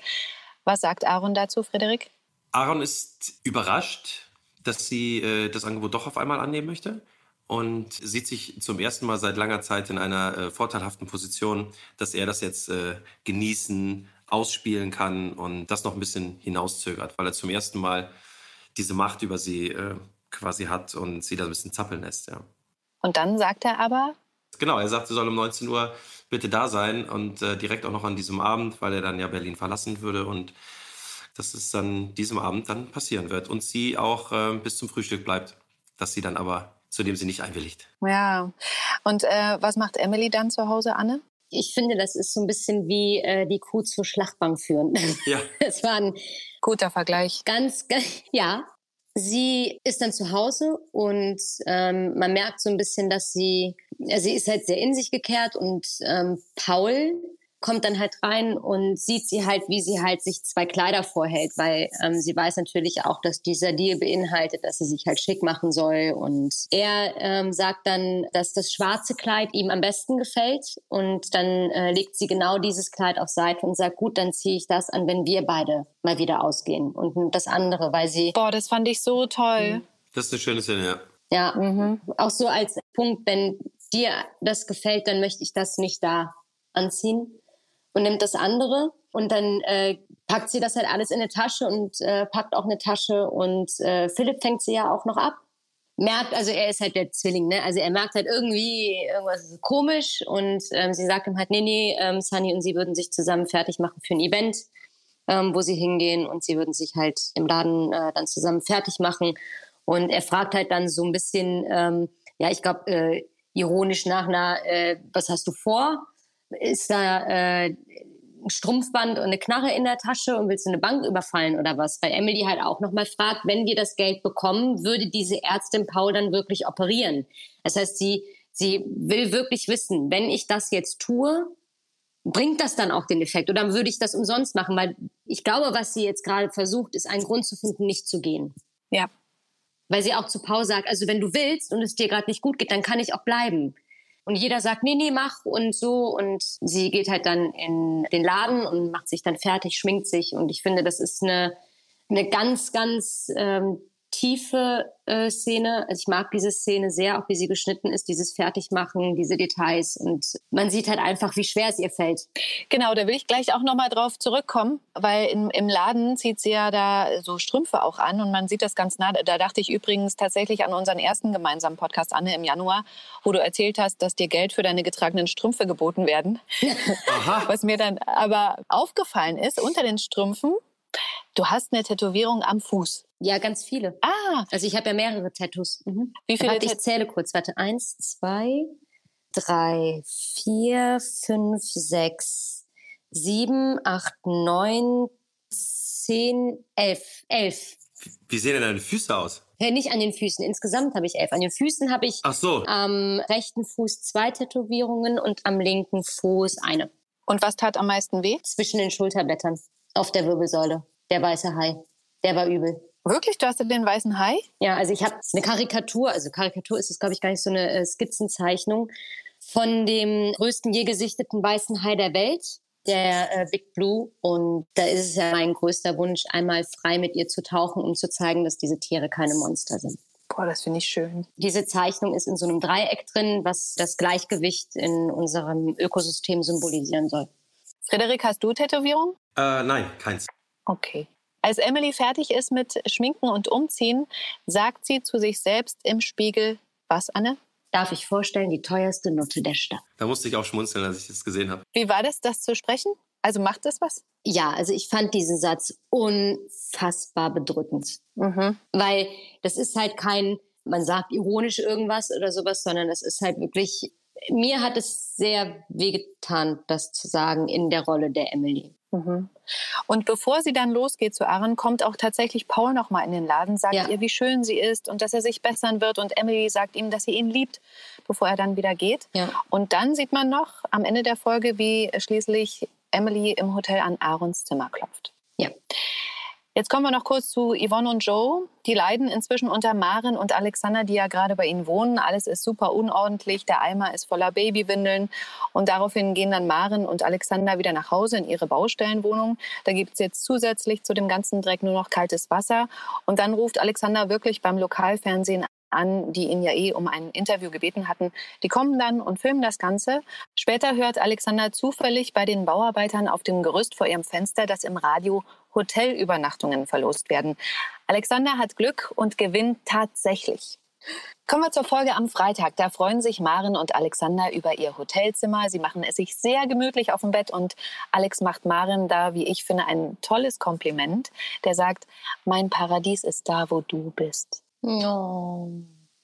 Speaker 3: Was sagt Aaron dazu, Frederik?
Speaker 4: Aaron ist überrascht, dass sie äh, das Angebot doch auf einmal annehmen möchte und sieht sich zum ersten Mal seit langer Zeit in einer äh, vorteilhaften Position, dass er das jetzt äh, genießen, ausspielen kann und das noch ein bisschen hinauszögert, weil er zum ersten Mal diese Macht über sie äh, quasi hat und sie da ein bisschen zappeln lässt. Ja.
Speaker 3: Und dann sagt er aber,
Speaker 4: Genau, er sagt, sie soll um 19 Uhr bitte da sein und äh, direkt auch noch an diesem Abend, weil er dann ja Berlin verlassen würde und dass es dann diesem Abend dann passieren wird und sie auch äh, bis zum Frühstück bleibt, dass sie dann aber zu dem sie nicht einwilligt.
Speaker 3: Ja, und äh, was macht Emily dann zu Hause, Anne?
Speaker 5: Ich finde, das ist so ein bisschen wie äh, die Kuh zur Schlachtbank führen.
Speaker 4: Ja.
Speaker 3: Das war ein guter Vergleich.
Speaker 5: Ganz, ganz ja. Sie ist dann zu Hause und ähm, man merkt so ein bisschen, dass sie sie ist halt sehr in sich gekehrt und ähm, Paul kommt dann halt rein und sieht sie halt, wie sie halt sich zwei Kleider vorhält, weil ähm, sie weiß natürlich auch, dass dieser Deal beinhaltet, dass sie sich halt schick machen soll. Und er ähm, sagt dann, dass das schwarze Kleid ihm am besten gefällt und dann äh, legt sie genau dieses Kleid auf Seite und sagt, gut, dann ziehe ich das an, wenn wir beide mal wieder ausgehen und das andere, weil sie...
Speaker 3: Boah, das fand ich so toll.
Speaker 4: Das ist eine schöne Szene, ja.
Speaker 5: Ja, mhm. auch so als Punkt, wenn dir das gefällt, dann möchte ich das nicht da anziehen und nimmt das andere und dann äh, packt sie das halt alles in eine Tasche und äh, packt auch eine Tasche und äh, Philipp fängt sie ja auch noch ab. Merkt, also er ist halt der Zwilling, ne? Also er merkt halt irgendwie, irgendwas ist komisch und ähm, sie sagt ihm halt, nee, nee, ähm, Sunny und sie würden sich zusammen fertig machen für ein Event, ähm, wo sie hingehen und sie würden sich halt im Laden äh, dann zusammen fertig machen. Und er fragt halt dann so ein bisschen, ähm, ja, ich glaube, äh, ironisch nach einer, äh, was hast du vor? Ist da äh, ein Strumpfband und eine Knarre in der Tasche und willst du eine Bank überfallen oder was? Weil Emily halt auch nochmal fragt, wenn wir das Geld bekommen, würde diese Ärztin Paul dann wirklich operieren? Das heißt, sie, sie will wirklich wissen, wenn ich das jetzt tue, bringt das dann auch den Effekt oder würde ich das umsonst machen? Weil ich glaube, was sie jetzt gerade versucht, ist einen Grund zu finden, nicht zu gehen.
Speaker 3: Ja,
Speaker 5: weil sie auch zu Paul sagt, also wenn du willst und es dir gerade nicht gut geht, dann kann ich auch bleiben. Und jeder sagt, nee, nee, mach und so. Und sie geht halt dann in den Laden und macht sich dann fertig, schminkt sich. Und ich finde, das ist eine, eine ganz, ganz ähm, tiefe äh, Szene. Also ich mag diese Szene sehr, auch wie sie geschnitten ist, dieses Fertigmachen, diese Details. Und man sieht halt einfach, wie schwer es ihr fällt.
Speaker 3: Genau, da will ich gleich auch nochmal drauf zurückkommen, weil im, im Laden zieht sie ja da so Strümpfe auch an und man sieht das ganz nah. Da dachte ich übrigens tatsächlich an unseren ersten gemeinsamen Podcast, Anne, im Januar, wo du erzählt hast, dass dir Geld für deine getragenen Strümpfe geboten werden. Aha. Was mir dann aber aufgefallen ist, unter den Strümpfen Du hast eine Tätowierung am Fuß.
Speaker 5: Ja, ganz viele.
Speaker 3: Ah.
Speaker 5: Also ich habe ja mehrere Tattoos.
Speaker 3: Mhm. Wie viele?
Speaker 5: Warte, ich zähle kurz. Warte, eins, zwei, drei, vier, fünf, sechs, sieben, acht, neun, zehn, elf. Elf.
Speaker 4: Wie sehen denn deine Füße aus?
Speaker 5: Ja, nicht an den Füßen. Insgesamt habe ich elf. An den Füßen habe ich
Speaker 4: Ach so.
Speaker 5: am rechten Fuß zwei Tätowierungen und am linken Fuß eine.
Speaker 3: Und was tat am meisten weh?
Speaker 5: Zwischen den Schulterblättern. Auf der Wirbelsäule. Der weiße Hai. Der war übel.
Speaker 3: Wirklich? Du hast den weißen Hai?
Speaker 5: Ja, also ich habe eine Karikatur, also Karikatur ist es, glaube ich, gar nicht so eine äh, Skizzenzeichnung von dem größten je gesichteten weißen Hai der Welt, der äh, Big Blue. Und da ist es ja mein größter Wunsch, einmal frei mit ihr zu tauchen, um zu zeigen, dass diese Tiere keine Monster sind.
Speaker 3: Boah, das finde ich schön.
Speaker 5: Diese Zeichnung ist in so einem Dreieck drin, was das Gleichgewicht in unserem Ökosystem symbolisieren soll.
Speaker 3: Frederik, hast du Tätowierung?
Speaker 4: Äh, nein, keins.
Speaker 3: Okay. Als Emily fertig ist mit Schminken und Umziehen, sagt sie zu sich selbst im Spiegel, was, Anne?
Speaker 5: Darf ich vorstellen, die teuerste Nutte der Stadt.
Speaker 4: Da musste ich auch schmunzeln, als ich das gesehen habe.
Speaker 3: Wie war das, das zu sprechen? Also macht das was?
Speaker 5: Ja, also ich fand diesen Satz unfassbar bedrückend.
Speaker 3: Mhm.
Speaker 5: Weil das ist halt kein, man sagt ironisch irgendwas oder sowas, sondern es ist halt wirklich, mir hat es sehr wehgetan, das zu sagen in der Rolle der Emily.
Speaker 3: Mhm. Und bevor sie dann losgeht zu Aaron, kommt auch tatsächlich Paul noch mal in den Laden, sagt
Speaker 5: Ja.
Speaker 3: ihr, wie schön sie ist und dass er sich bessern wird. Und Emily sagt ihm, dass sie ihn liebt, bevor er dann wieder geht.
Speaker 5: Ja.
Speaker 3: Und dann sieht man noch am Ende der Folge, wie schließlich Emily im Hotel an Aarons Zimmer klopft.
Speaker 5: Ja.
Speaker 3: Jetzt kommen wir noch kurz zu Yvonne und Joe. Die leiden inzwischen unter Maren und Alexander, die ja gerade bei ihnen wohnen. Alles ist super unordentlich. Der Eimer ist voller Babywindeln. Und daraufhin gehen dann Maren und Alexander wieder nach Hause in ihre Baustellenwohnung. Da gibt es jetzt zusätzlich zu dem ganzen Dreck nur noch kaltes Wasser. Und dann ruft Alexander wirklich beim Lokalfernsehen an, die ihn ja eh um ein Interview gebeten hatten. Die kommen dann und filmen das Ganze. Später hört Alexander zufällig bei den Bauarbeitern auf dem Gerüst vor ihrem Fenster, dass im Radio Hotelübernachtungen verlost werden. Alexander hat Glück und gewinnt tatsächlich. Kommen wir zur Folge am Freitag. Da freuen sich Maren und Alexander über ihr Hotelzimmer. Sie machen es sich sehr gemütlich auf dem Bett und Alex macht Maren da, wie ich finde, ein tolles Kompliment. Der sagt, mein Paradies ist da, wo du bist.
Speaker 5: Oh.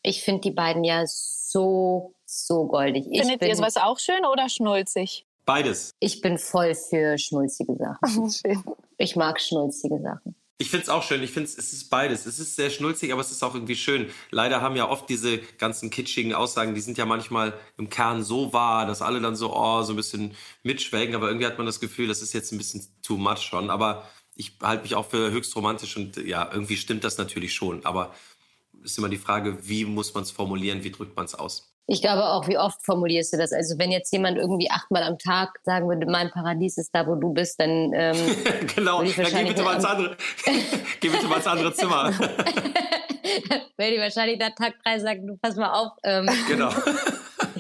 Speaker 5: Ich finde die beiden ja so, so goldig. Ich
Speaker 3: Findet
Speaker 5: bin,
Speaker 3: ihr sowas auch schön oder schnulzig?
Speaker 4: Beides.
Speaker 5: ich bin voll für schnulzige Sachen.
Speaker 3: Schön.
Speaker 5: Ich mag schnulzige Sachen.
Speaker 4: Ich finde es auch schön. Ich finde es ist beides. Es ist sehr schnulzig, aber es ist auch irgendwie schön. Leider haben ja oft diese ganzen kitschigen Aussagen, die sind ja manchmal im Kern so wahr, dass alle dann so, oh, so ein bisschen mitschwelgen. Aber irgendwie hat man das Gefühl, das ist jetzt ein bisschen too much schon. Aber ich halte mich auch für höchst romantisch und ja, irgendwie stimmt das natürlich schon. Aber ist immer die Frage, wie muss man es formulieren, wie drückt man es aus?
Speaker 5: Ich glaube auch, wie oft formulierst du das? Also wenn jetzt jemand irgendwie achtmal am Tag sagen würde, mein Paradies ist da, wo du bist, dann ähm,
Speaker 4: genau, dann geh bitte mal ins andere, geh bitte mal ins andere Zimmer.
Speaker 5: werde ich wahrscheinlich nach Tag drei sagen, du pass mal auf. Ähm,
Speaker 4: genau.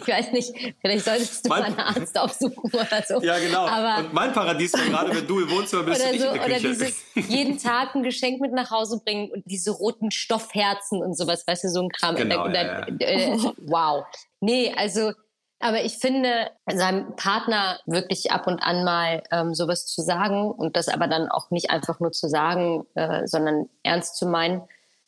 Speaker 5: Ich weiß nicht, vielleicht solltest du
Speaker 4: Mein-
Speaker 5: mal einen Arzt aufsuchen oder so.
Speaker 4: Ja, genau.
Speaker 5: Aber
Speaker 4: und mein Paradies wäre gerade, wenn du im Wohnzimmer bist und
Speaker 5: oder
Speaker 4: ich
Speaker 5: so,
Speaker 4: in der
Speaker 5: oder
Speaker 4: Küche.
Speaker 5: dieses jeden Tag ein Geschenk mit nach Hause bringen und diese roten Stoffherzen und sowas, weißt du, so ein Kram.
Speaker 4: Genau,
Speaker 5: Und
Speaker 4: ja,
Speaker 5: dann- Äh, wow. Nee, also, aber ich finde, seinem Partner wirklich ab und an mal ähm, sowas zu sagen und das aber dann auch nicht einfach nur zu sagen, äh, sondern ernst zu meinen.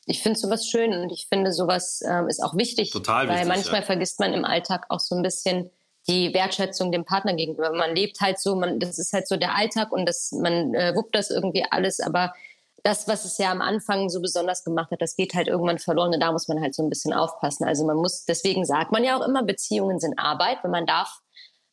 Speaker 5: Ich finde sowas schön und ich finde sowas ähm, ist auch wichtig.
Speaker 4: Total
Speaker 5: Weil
Speaker 4: wichtig,
Speaker 5: manchmal
Speaker 4: ja.
Speaker 5: vergisst man im Alltag auch so ein bisschen die Wertschätzung dem Partner gegenüber. Man lebt halt so, man, das ist halt so der Alltag und das, man äh, wuppt das irgendwie alles, aber das, was es ja am Anfang so besonders gemacht hat, das geht halt irgendwann verloren und da muss man halt so ein bisschen aufpassen. Also man muss, deswegen sagt man ja auch immer, Beziehungen sind Arbeit, weil man darf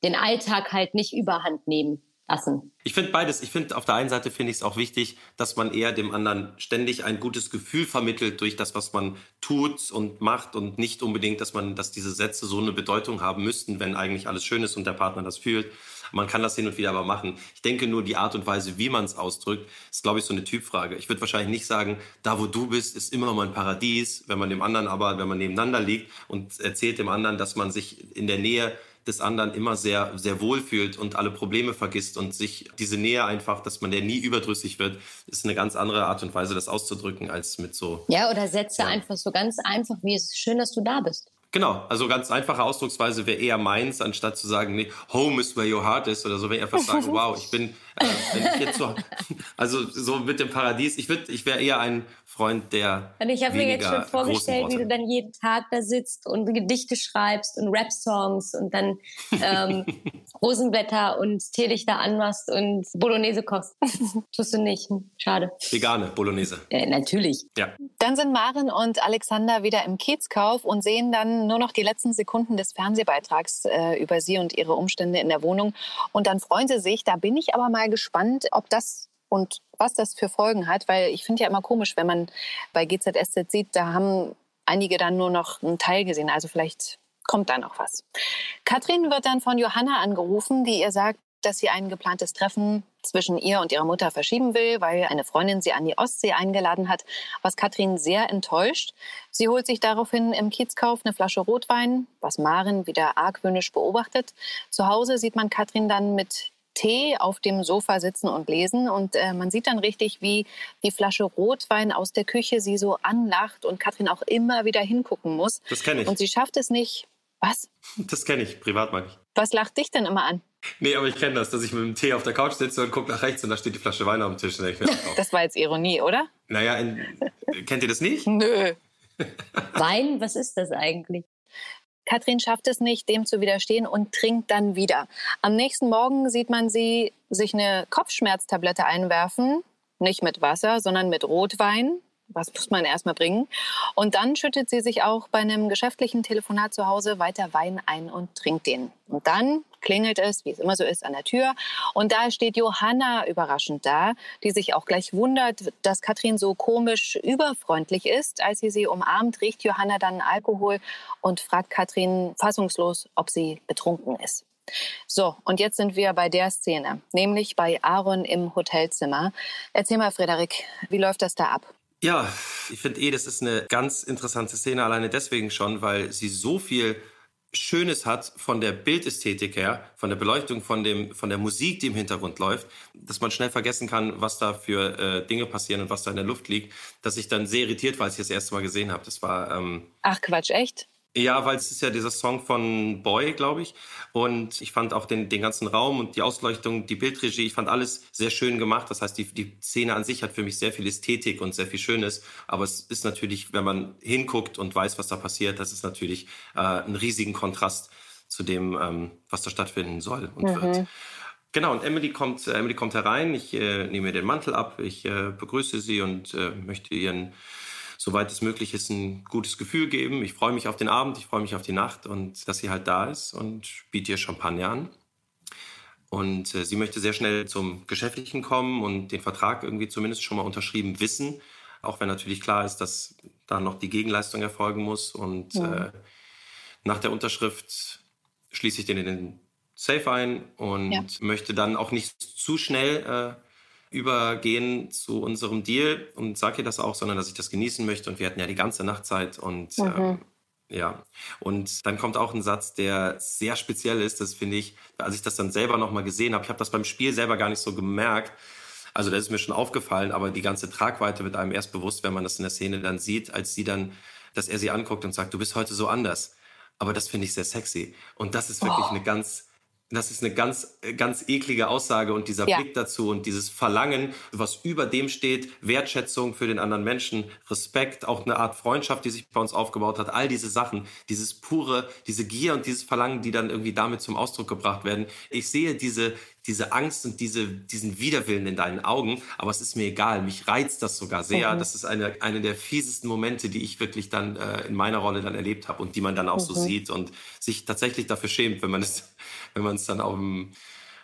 Speaker 5: den Alltag halt nicht überhand nehmen. Lassen.
Speaker 4: Ich finde beides. Ich finde auf der einen Seite finde ich es auch wichtig, dass man eher dem anderen ständig ein gutes Gefühl vermittelt durch das, was man tut und macht und nicht unbedingt, dass man, dass diese Sätze so eine Bedeutung haben müssten, wenn eigentlich alles schön ist und der Partner das fühlt. Man kann das hin und wieder aber machen. Ich denke nur, die Art und Weise, wie man es ausdrückt, ist, glaube ich, so eine Typfrage. Ich würde wahrscheinlich nicht sagen, da wo du bist, ist immer noch mal ein Paradies, wenn man dem anderen aber, wenn man nebeneinander liegt und erzählt dem anderen, dass man sich in der Nähe des anderen immer sehr, sehr wohl fühlt und alle Probleme vergisst und sich diese Nähe einfach, dass man der nie überdrüssig wird, ist eine ganz andere Art und Weise, das auszudrücken, als mit so.
Speaker 5: Ja, oder Sätze ja. einfach so ganz einfach, wie es ist schön, dass du da bist.
Speaker 4: Genau, also ganz einfache Ausdrucksweise wäre eher meins, anstatt zu sagen, nee, home is where your heart is oder so, wenn ich einfach sagen, wow, ich bin, äh, wenn ich jetzt so, also so mit dem Paradies, ich würde, ich wäre eher ein Freund der.
Speaker 5: Und ich habe mir jetzt schon vorgestellt, wie du dann jeden Tag da sitzt und Gedichte schreibst und Rap-Songs und dann ähm, Rosenblätter und Teelichter anmachst und Bolognese kochst. Tust du nicht. Schade.
Speaker 4: Vegane Bolognese.
Speaker 5: Äh, natürlich.
Speaker 4: Ja.
Speaker 3: Dann sind Maren und Alexander wieder im Kiezkauf und sehen dann nur noch die letzten Sekunden des Fernsehbeitrags äh, über sie und ihre Umstände in der Wohnung. Und dann freuen sie sich. Da bin ich aber mal gespannt, ob das und was das für Folgen hat, weil ich finde ja immer komisch, wenn man bei GZSZ sieht, da haben einige dann nur noch einen Teil gesehen. Also vielleicht kommt da noch was. Katrin wird dann von Johanna angerufen, die ihr sagt, dass sie ein geplantes Treffen zwischen ihr und ihrer Mutter verschieben will, weil eine Freundin sie an die Ostsee eingeladen hat, was Katrin sehr enttäuscht. Sie holt sich daraufhin im Kiezkauf eine Flasche Rotwein, was Maren wieder argwöhnisch beobachtet. Zu Hause sieht man Katrin dann mit Tee auf dem Sofa sitzen und lesen. Und äh, man sieht dann richtig, wie die Flasche Rotwein aus der Küche sie so anlacht und Katrin auch immer wieder hingucken muss.
Speaker 4: Das kenne ich.
Speaker 3: Und sie schafft es nicht. Was?
Speaker 4: Das kenne ich, privat meine ich.
Speaker 3: Was lacht dich denn immer an?
Speaker 4: Nee, aber ich kenne das, dass ich mit dem Tee auf der Couch sitze und gucke nach rechts und da steht die Flasche Wein auf dem Tisch.
Speaker 3: das war jetzt Ironie, oder?
Speaker 4: Naja, in, kennt ihr das nicht?
Speaker 3: Nö.
Speaker 5: Wein, was ist das eigentlich?
Speaker 3: Katrin schafft es nicht, dem zu widerstehen und trinkt dann wieder. Am nächsten Morgen sieht man sie sich eine Kopfschmerztablette einwerfen, nicht mit Wasser, sondern mit Rotwein. Was muss man erstmal bringen? Und dann schüttet sie sich auch bei einem geschäftlichen Telefonat zu Hause weiter Wein ein und trinkt den. Und dann klingelt es, wie es immer so ist, an der Tür. Und da steht Johanna überraschend da, die sich auch gleich wundert, dass Katrin so komisch überfreundlich ist. Als sie sie umarmt, riecht Johanna dann Alkohol und fragt Katrin fassungslos, ob sie betrunken ist. So, und jetzt sind wir bei der Szene, nämlich bei Aaron im Hotelzimmer. Erzähl mal, Frederik, wie läuft das da ab?
Speaker 4: Ja, ich finde eh, das ist eine ganz interessante Szene, alleine deswegen schon, weil sie so viel Schönes hat von der Bildästhetik her, von der Beleuchtung, von, dem, von der Musik, die im Hintergrund läuft, dass man schnell vergessen kann, was da für äh, Dinge passieren und was da in der Luft liegt, dass ich dann sehr irritiert war, als ich das erste Mal gesehen habe. Das war. Ähm,
Speaker 3: Ach Quatsch, echt?
Speaker 4: Ja, weil es ist ja dieser Song von Boy, glaube ich. Und ich fand auch den, den ganzen Raum und die Ausleuchtung, die Bildregie, ich fand alles sehr schön gemacht. Das heißt, die, die Szene an sich hat für mich sehr viel Ästhetik und sehr viel Schönes. Aber es ist natürlich, wenn man hinguckt und weiß, was da passiert, das ist natürlich äh, ein riesigen Kontrast zu dem, ähm, was da stattfinden soll und mhm. wird. Genau, und Emily kommt, äh, Emily kommt herein. Ich äh, nehme mir den Mantel ab, ich äh, begrüße sie und äh, möchte ihren soweit es möglich ist, ein gutes Gefühl geben. Ich freue mich auf den Abend, ich freue mich auf die Nacht und dass sie halt da ist und biete ihr Champagner an. Und äh, sie möchte sehr schnell zum Geschäftlichen kommen und den Vertrag irgendwie zumindest schon mal unterschrieben wissen. Auch wenn natürlich klar ist, dass da noch die Gegenleistung erfolgen muss. Und ja. äh, nach der Unterschrift schließe ich den in den Safe ein und ja. möchte dann auch nicht zu schnell äh, übergehen zu unserem Deal und sage ihr das auch, sondern dass ich das genießen möchte. Und wir hatten ja die ganze Nachtzeit und mhm. ähm, ja. Und dann kommt auch ein Satz, der sehr speziell ist, das finde ich, als ich das dann selber nochmal gesehen habe, ich habe das beim Spiel selber gar nicht so gemerkt. Also das ist mir schon aufgefallen, aber die ganze Tragweite wird einem erst bewusst, wenn man das in der Szene dann sieht, als sie dann, dass er sie anguckt und sagt, du bist heute so anders. Aber das finde ich sehr sexy. Und das ist wirklich oh. eine ganz, das ist eine ganz, ganz eklige Aussage und dieser ja. Blick dazu und dieses Verlangen, was über dem steht, Wertschätzung für den anderen Menschen, Respekt, auch eine Art Freundschaft, die sich bei uns aufgebaut hat, all diese Sachen, dieses pure, diese Gier und dieses Verlangen, die dann irgendwie damit zum Ausdruck gebracht werden. Ich sehe diese, diese Angst und diese, diesen Widerwillen in deinen Augen, aber es ist mir egal. Mich reizt das sogar sehr. Mhm. Das ist eine, eine der fiesesten Momente, die ich wirklich dann äh, in meiner Rolle dann erlebt habe und die man dann auch mhm. so sieht und sich tatsächlich dafür schämt, wenn man es, wenn man es dann auf dem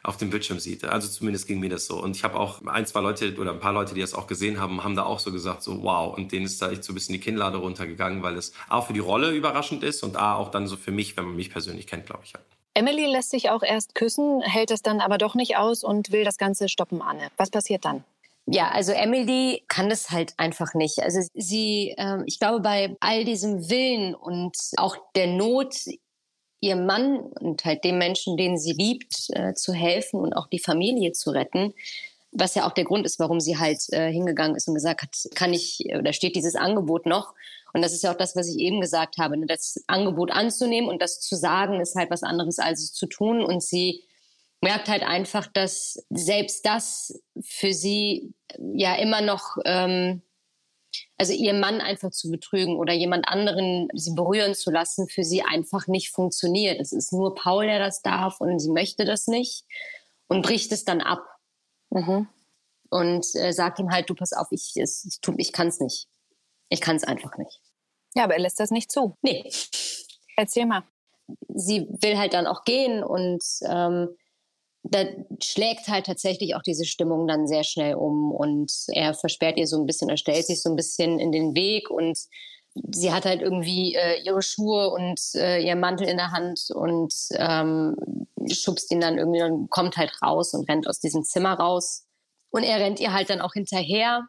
Speaker 4: auf dem Bildschirm sieht. Also zumindest ging mir das so. Und ich habe auch ein, zwei Leute oder ein paar Leute, die das auch gesehen haben, haben da auch so gesagt, so wow. Und denen ist da echt so ein bisschen die Kinnlade runtergegangen, weil es A für die Rolle überraschend ist und A auch dann so für mich, wenn man mich persönlich kennt, glaube ich.
Speaker 3: Emily lässt sich auch erst küssen, hält es dann aber doch nicht aus und will das Ganze stoppen, Anne. Was passiert dann?
Speaker 5: Ja, also Emily kann das halt einfach nicht. Also sie, äh, ich glaube, bei all diesem Willen und auch der Not, ihrem Mann und halt dem Menschen, den sie liebt, äh, zu helfen und auch die Familie zu retten, was ja auch der Grund ist, warum sie halt äh, hingegangen ist und gesagt hat, kann ich, oder steht dieses Angebot noch? Und das ist ja auch das, was ich eben gesagt habe, ne? das Angebot anzunehmen und das zu sagen, ist halt was anderes als es zu tun. Und sie merkt halt einfach, dass selbst das für sie ja immer noch, ähm, also ihr Mann einfach zu betrügen oder jemand anderen sie berühren zu lassen, für sie einfach nicht funktioniert. Es ist nur Paul, der das darf und sie möchte das nicht und bricht es dann ab. Mhm. Und äh, sagt ihm halt, du pass auf, ich, es, ich kann es nicht. Ich kann es einfach nicht.
Speaker 3: Ja, aber er lässt das nicht zu.
Speaker 5: Nee.
Speaker 3: Erzähl mal.
Speaker 5: Sie will halt dann auch gehen und ähm, da schlägt halt tatsächlich auch diese Stimmung dann sehr schnell um und er versperrt ihr so ein bisschen, er stellt sich so ein bisschen in den Weg und sie hat halt irgendwie äh, ihre Schuhe und äh, ihr Mantel in der Hand und ähm, schubst ihn dann irgendwie und kommt halt raus und rennt aus diesem Zimmer raus. Und er rennt ihr halt dann auch hinterher,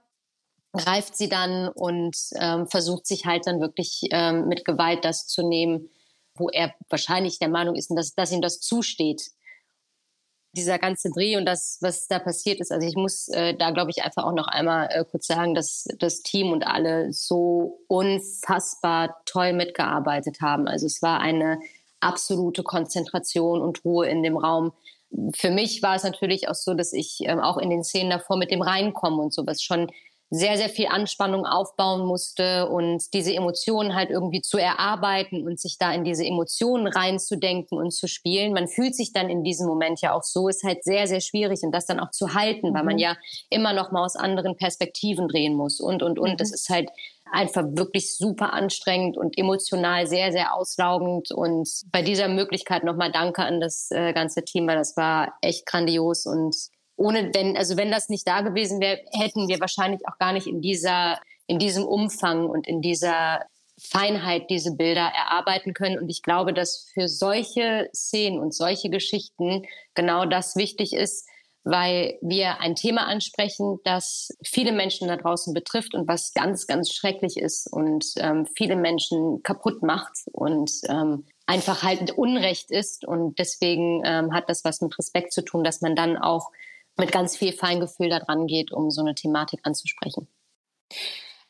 Speaker 5: greift sie dann und ähm, versucht sich halt dann wirklich ähm, mit Gewalt das zu nehmen, wo er wahrscheinlich der Meinung ist, dass, dass ihm das zusteht dieser ganze Dreh und das, was da passiert ist. Also ich muss äh, da, glaube ich, einfach auch noch einmal äh, kurz sagen, dass das Team und alle so unfassbar toll mitgearbeitet haben. Also es war eine absolute Konzentration und Ruhe in dem Raum. Für mich war es natürlich auch so, dass ich ähm, auch in den Szenen davor mit dem Reinkommen und sowas schon sehr, sehr viel Anspannung aufbauen musste und diese Emotionen halt irgendwie zu erarbeiten und sich da in diese Emotionen reinzudenken und zu spielen. Man fühlt sich dann in diesem Moment ja auch so, ist halt sehr, sehr schwierig und das dann auch zu halten, mhm. weil man mhm. ja immer noch mal aus anderen Perspektiven drehen muss und, und, und. Mhm. Das ist halt einfach wirklich super anstrengend und emotional sehr, sehr auslaugend. Und bei dieser Möglichkeit nochmal Danke an das äh, ganze Team, weil das war echt grandios und ohne wenn, also wenn das nicht da gewesen wäre, hätten wir wahrscheinlich auch gar nicht in dieser, in diesem Umfang und in dieser Feinheit diese Bilder erarbeiten können. Und ich glaube, dass für solche Szenen und solche Geschichten genau das wichtig ist, weil wir ein Thema ansprechen, das viele Menschen da draußen betrifft und was ganz, ganz schrecklich ist und ähm, viele Menschen kaputt macht und ähm, einfach halt Unrecht ist. Und deswegen ähm, hat das was mit Respekt zu tun, dass man dann auch mit ganz viel Feingefühl da dran geht, um so eine Thematik anzusprechen.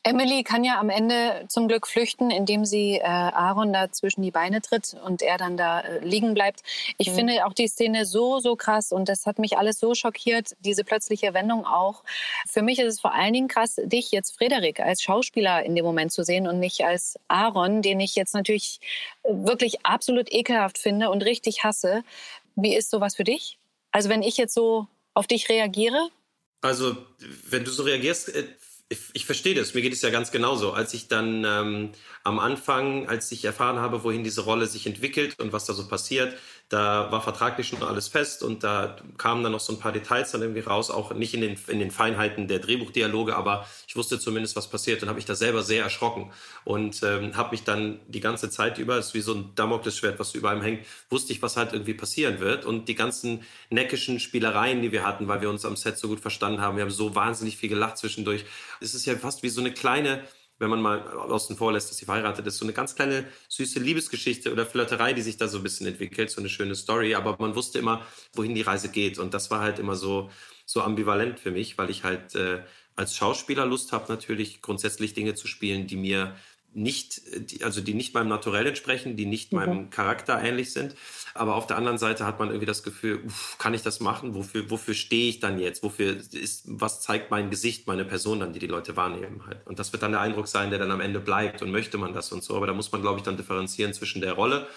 Speaker 3: Emily kann ja am Ende zum Glück flüchten, indem sie äh, Aaron da zwischen die Beine tritt und er dann da äh, liegen bleibt. Ich mhm. finde auch die Szene so, so krass und das hat mich alles so schockiert, diese plötzliche Wendung auch. Für mich ist es vor allen Dingen krass, dich jetzt, Frederik, als Schauspieler in dem Moment zu sehen und nicht als Aaron, den ich jetzt natürlich äh, wirklich absolut ekelhaft finde und richtig hasse. Wie ist sowas für dich? Also wenn ich jetzt so auf dich reagiere?
Speaker 4: Also, wenn du so reagierst, äh, ich, verstehe das. Mir geht es ja ganz genauso. Als ich dann ähm, am Anfang, als ich erfahren habe, wohin diese Rolle sich entwickelt und was da so passiert, da war vertraglich schon alles fest und da kamen dann noch so ein paar Details dann irgendwie raus, auch nicht in den, in den Feinheiten der Drehbuchdialoge, aber ich wusste zumindest, was passiert und habe mich da selber sehr erschrocken und ähm, habe mich dann die ganze Zeit über, es ist wie so ein Damoklesschwert, was über einem hängt, wusste ich, was halt irgendwie passieren wird und die ganzen neckischen Spielereien, die wir hatten, weil wir uns am Set so gut verstanden haben, wir haben so wahnsinnig viel gelacht zwischendurch. Es ist ja fast wie so eine kleine wenn man mal außen vor lässt, dass sie verheiratet ist, so eine ganz kleine süße Liebesgeschichte oder Flirterei, die sich da so ein bisschen entwickelt, so eine schöne Story. Aber man wusste immer, wohin die Reise geht. Und das war halt immer so, so ambivalent für mich, weil ich halt äh, als Schauspieler Lust habe, natürlich grundsätzlich Dinge zu spielen, die mir nicht, also die nicht meinem Naturell entsprechen, die nicht mhm. meinem Charakter ähnlich sind. Aber auf der anderen Seite hat man irgendwie das Gefühl, uff, kann ich das machen? Wofür, wofür stehe ich dann jetzt? Wofür ist, was zeigt mein Gesicht, meine Person dann, die die Leute wahrnehmen halt? Und das wird dann der Eindruck sein, der dann am Ende bleibt und möchte man das und so. Aber da muss man, glaube ich, dann differenzieren zwischen der Rolle,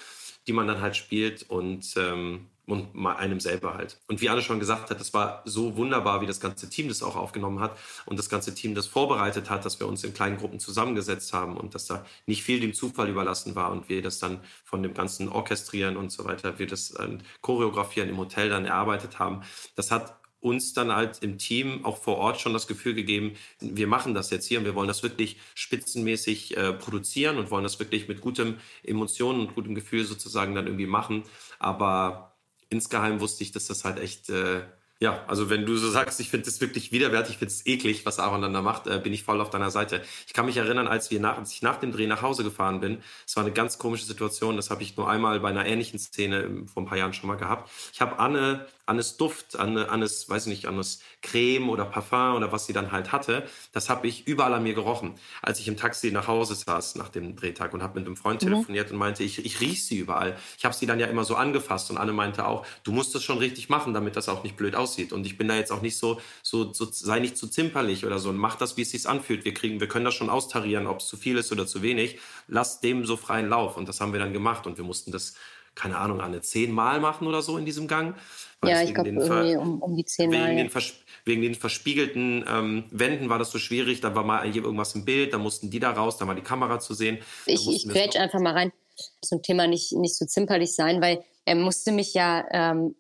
Speaker 4: die man dann halt spielt und, ähm, und einem selber halt. Und wie Anne schon gesagt hat, das war so wunderbar, wie das ganze Team das auch aufgenommen hat und das ganze Team das vorbereitet hat, dass wir uns in kleinen Gruppen zusammengesetzt haben und dass da nicht viel dem Zufall überlassen war und wir das dann von dem ganzen Orchestrieren und so weiter, wir das äh, Choreografieren im Hotel dann erarbeitet haben. Das hat uns dann halt im Team auch vor Ort schon das Gefühl gegeben, wir machen das jetzt hier und wir wollen das wirklich spitzenmäßig äh, produzieren und wollen das wirklich mit gutem Emotionen und gutem Gefühl sozusagen dann irgendwie machen. Aber insgeheim wusste ich, dass das halt echt, äh, ja, also wenn du so sagst, ich finde das wirklich widerwärtig, ich finde es eklig, was Aaron dann da macht, äh, bin ich voll auf deiner Seite. Ich kann mich erinnern, als wir nach, als ich nach dem Dreh nach Hause gefahren bin, es war eine ganz komische Situation, das habe ich nur einmal bei einer ähnlichen Szene vor ein paar Jahren schon mal gehabt. Ich habe Anne Annes Duft, Anne, Annes, weiß ich nicht, Annes Creme oder Parfum oder was sie dann halt hatte, das habe ich überall an mir gerochen. Als ich im Taxi nach Hause saß nach dem Drehtag und habe mit einem Freund mhm. telefoniert und meinte, ich, ich riech sie überall. Ich habe sie dann ja immer so angefasst und Anne meinte auch, du musst das schon richtig machen, damit das auch nicht blöd aussieht. Und ich bin da jetzt auch nicht so, so, so sei nicht zu zimperlich oder so und mach das, wie es sich anfühlt. Wir kriegen, wir können das schon austarieren, ob es zu viel ist oder zu wenig. Lass dem so freien Lauf. Und das haben wir dann gemacht und wir mussten das keine Ahnung, eine zehnmal machen oder so in diesem Gang.
Speaker 5: Ja, ich glaube irgendwie um, um, die zehnmal.
Speaker 4: Wegen, den wegen den verspiegelten ähm, Wänden war das so schwierig. Da war mal irgendwas im Bild, da mussten die da raus, da war die Kamera zu sehen.
Speaker 5: Ich, ich quetsch einfach mal rein zum Thema nicht, nicht so zimperlich sein, weil er musste mich ja ähm,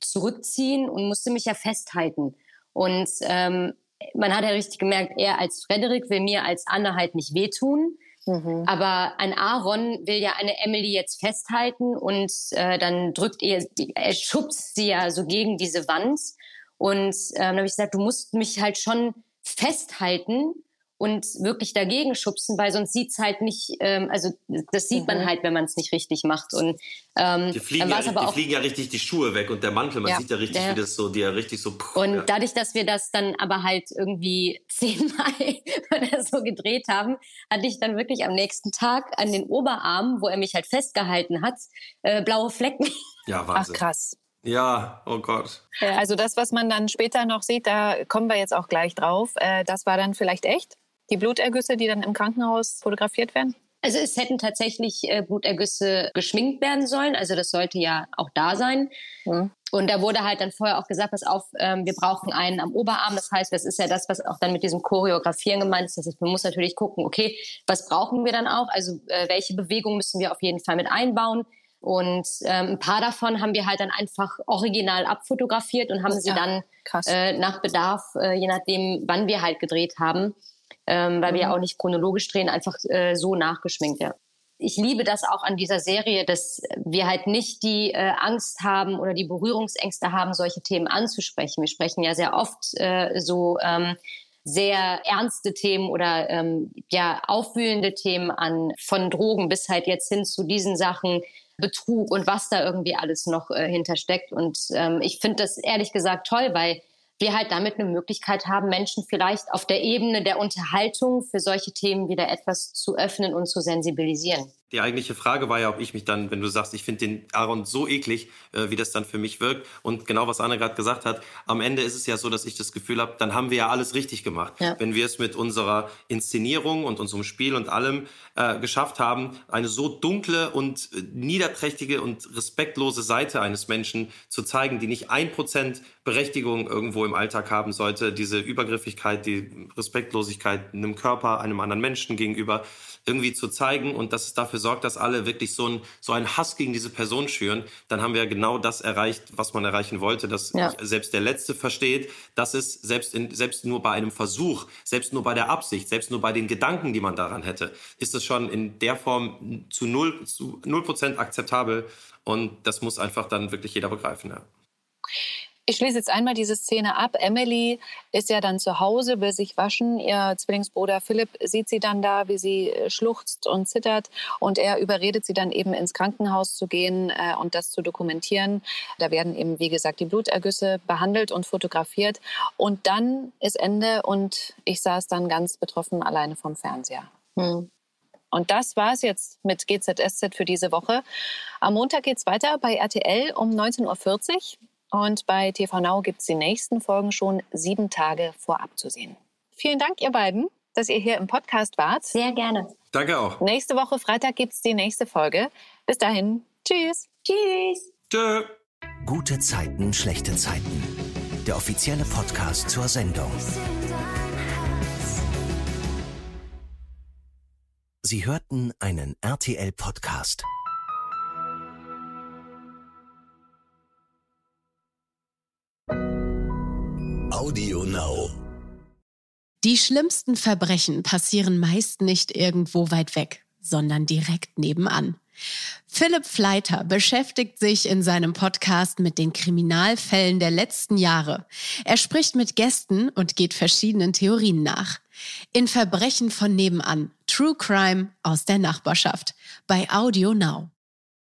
Speaker 5: zurückziehen und musste mich ja festhalten. Und ähm, man hat ja richtig gemerkt, er als Frederik will mir als Anne halt nicht wehtun. Mhm. Aber ein Aaron will ja eine Emily jetzt festhalten und äh, dann drückt er, er schubst sie ja so gegen diese Wand. Und ähm, dann habe ich gesagt, du musst mich halt schon festhalten und wirklich dagegen schubsen, weil sonst sieht's halt nicht, ähm, also das sieht mhm. man halt, wenn man es nicht richtig macht. Und
Speaker 4: ähm, die fliegen, ja, die fliegen ja richtig die Schuhe weg und der Mantel, man ja, sieht ja richtig, der, wie das so, die ja richtig so.
Speaker 5: Pff, und
Speaker 4: ja.
Speaker 5: dadurch, dass wir das dann aber halt irgendwie zehnmal oder so gedreht haben, hatte ich dann wirklich am nächsten Tag an den Oberarmen, wo er mich halt festgehalten hat, äh, blaue Flecken.
Speaker 4: Ja, Wahnsinn.
Speaker 3: Ach krass.
Speaker 4: Ja, oh Gott.
Speaker 3: Also das, was man dann später noch sieht, da kommen wir jetzt auch gleich drauf. Äh, das war dann vielleicht echt? Die Blutergüsse, die dann im Krankenhaus fotografiert werden?
Speaker 5: Also es hätten tatsächlich äh, Blutergüsse geschminkt werden sollen. Also das sollte ja auch da sein. Mhm. Und da wurde halt dann vorher auch gesagt, pass auf, ähm, wir brauchen einen am Oberarm. Das heißt, das ist ja das, was auch dann mit diesem Choreografieren gemeint ist. Das heißt, man muss natürlich gucken, okay, was brauchen wir dann auch? Also äh, welche Bewegung müssen wir auf jeden Fall mit einbauen? Und ähm, ein paar davon haben wir halt dann einfach original abfotografiert und haben sie ja, dann äh, nach Bedarf, äh, je nachdem, wann wir halt gedreht haben, ähm, weil mhm. wir ja auch nicht chronologisch drehen, einfach äh, so nachgeschminkt, ja. Ich liebe das auch an dieser Serie, dass wir halt nicht die äh, Angst haben oder die Berührungsängste haben, solche Themen anzusprechen. Wir sprechen ja sehr oft äh, so ähm, sehr ernste Themen oder ähm, ja aufwühlende Themen an, von Drogen bis halt jetzt hin zu diesen Sachen, Betrug und was da irgendwie alles noch äh, hintersteckt. Und ähm, ich finde das ehrlich gesagt toll, weil wir halt damit eine Möglichkeit haben, Menschen vielleicht auf der Ebene der Unterhaltung für solche Themen wieder etwas zu öffnen und zu sensibilisieren.
Speaker 4: Die eigentliche Frage war ja, ob ich mich dann, wenn du sagst, ich finde den Aaron so eklig, äh, wie das dann für mich wirkt. Und genau was Anne gerade gesagt hat, am Ende ist es ja so, dass ich das Gefühl habe, dann haben wir ja alles richtig gemacht. Ja. Wenn wir es mit unserer Inszenierung und unserem Spiel und allem äh, geschafft haben, eine so dunkle und äh, niederträchtige und respektlose Seite eines Menschen zu zeigen, die nicht ein Prozent Berechtigung irgendwo im Alltag haben sollte, diese Übergriffigkeit, die Respektlosigkeit einem Körper, einem anderen Menschen gegenüber, irgendwie zu zeigen und dass es dafür sorgt, dass alle wirklich so, ein, so einen Hass gegen diese Person schüren, dann haben wir genau das erreicht, was man erreichen wollte, dass ja. selbst der Letzte versteht, dass es selbst, in, selbst nur bei einem Versuch, selbst nur bei der Absicht, selbst nur bei den Gedanken, die man daran hätte, ist es schon in der Form zu null, zu null Prozent akzeptabel und das muss einfach dann wirklich jeder begreifen. Ja.
Speaker 3: Ich schließe jetzt einmal diese Szene ab. Emily ist ja dann zu Hause, will sich waschen. Ihr Zwillingsbruder Philipp sieht sie dann da, wie sie äh, schluchzt und zittert. Und er überredet sie dann eben ins Krankenhaus zu gehen äh, und das zu dokumentieren. Da werden eben, wie gesagt, die Blutergüsse behandelt und fotografiert. Und dann ist Ende und ich saß dann ganz betroffen alleine vom Fernseher. Hm. Und das war es jetzt mit GZSZ für diese Woche. Am Montag geht es weiter bei RTL um 19.40 Uhr. Und bei TV Now gibt es die nächsten Folgen schon sieben Tage vorab zu sehen. Vielen Dank, ihr beiden, dass ihr hier im Podcast wart.
Speaker 5: Sehr gerne.
Speaker 4: Danke auch.
Speaker 3: Nächste Woche Freitag gibt es die nächste Folge. Bis dahin. Tschüss.
Speaker 5: Tschüss.
Speaker 4: Tschö.
Speaker 1: Gute Zeiten, schlechte Zeiten. Der offizielle Podcast zur Sendung. Sie hörten einen RTL-Podcast.
Speaker 6: Audio Now.
Speaker 7: Die schlimmsten Verbrechen passieren meist nicht irgendwo weit weg, sondern direkt nebenan. Philipp Fleiter beschäftigt sich in seinem Podcast mit den Kriminalfällen der letzten Jahre. Er spricht mit Gästen und geht verschiedenen Theorien nach. In Verbrechen von nebenan, True Crime aus der Nachbarschaft, bei Audio Now.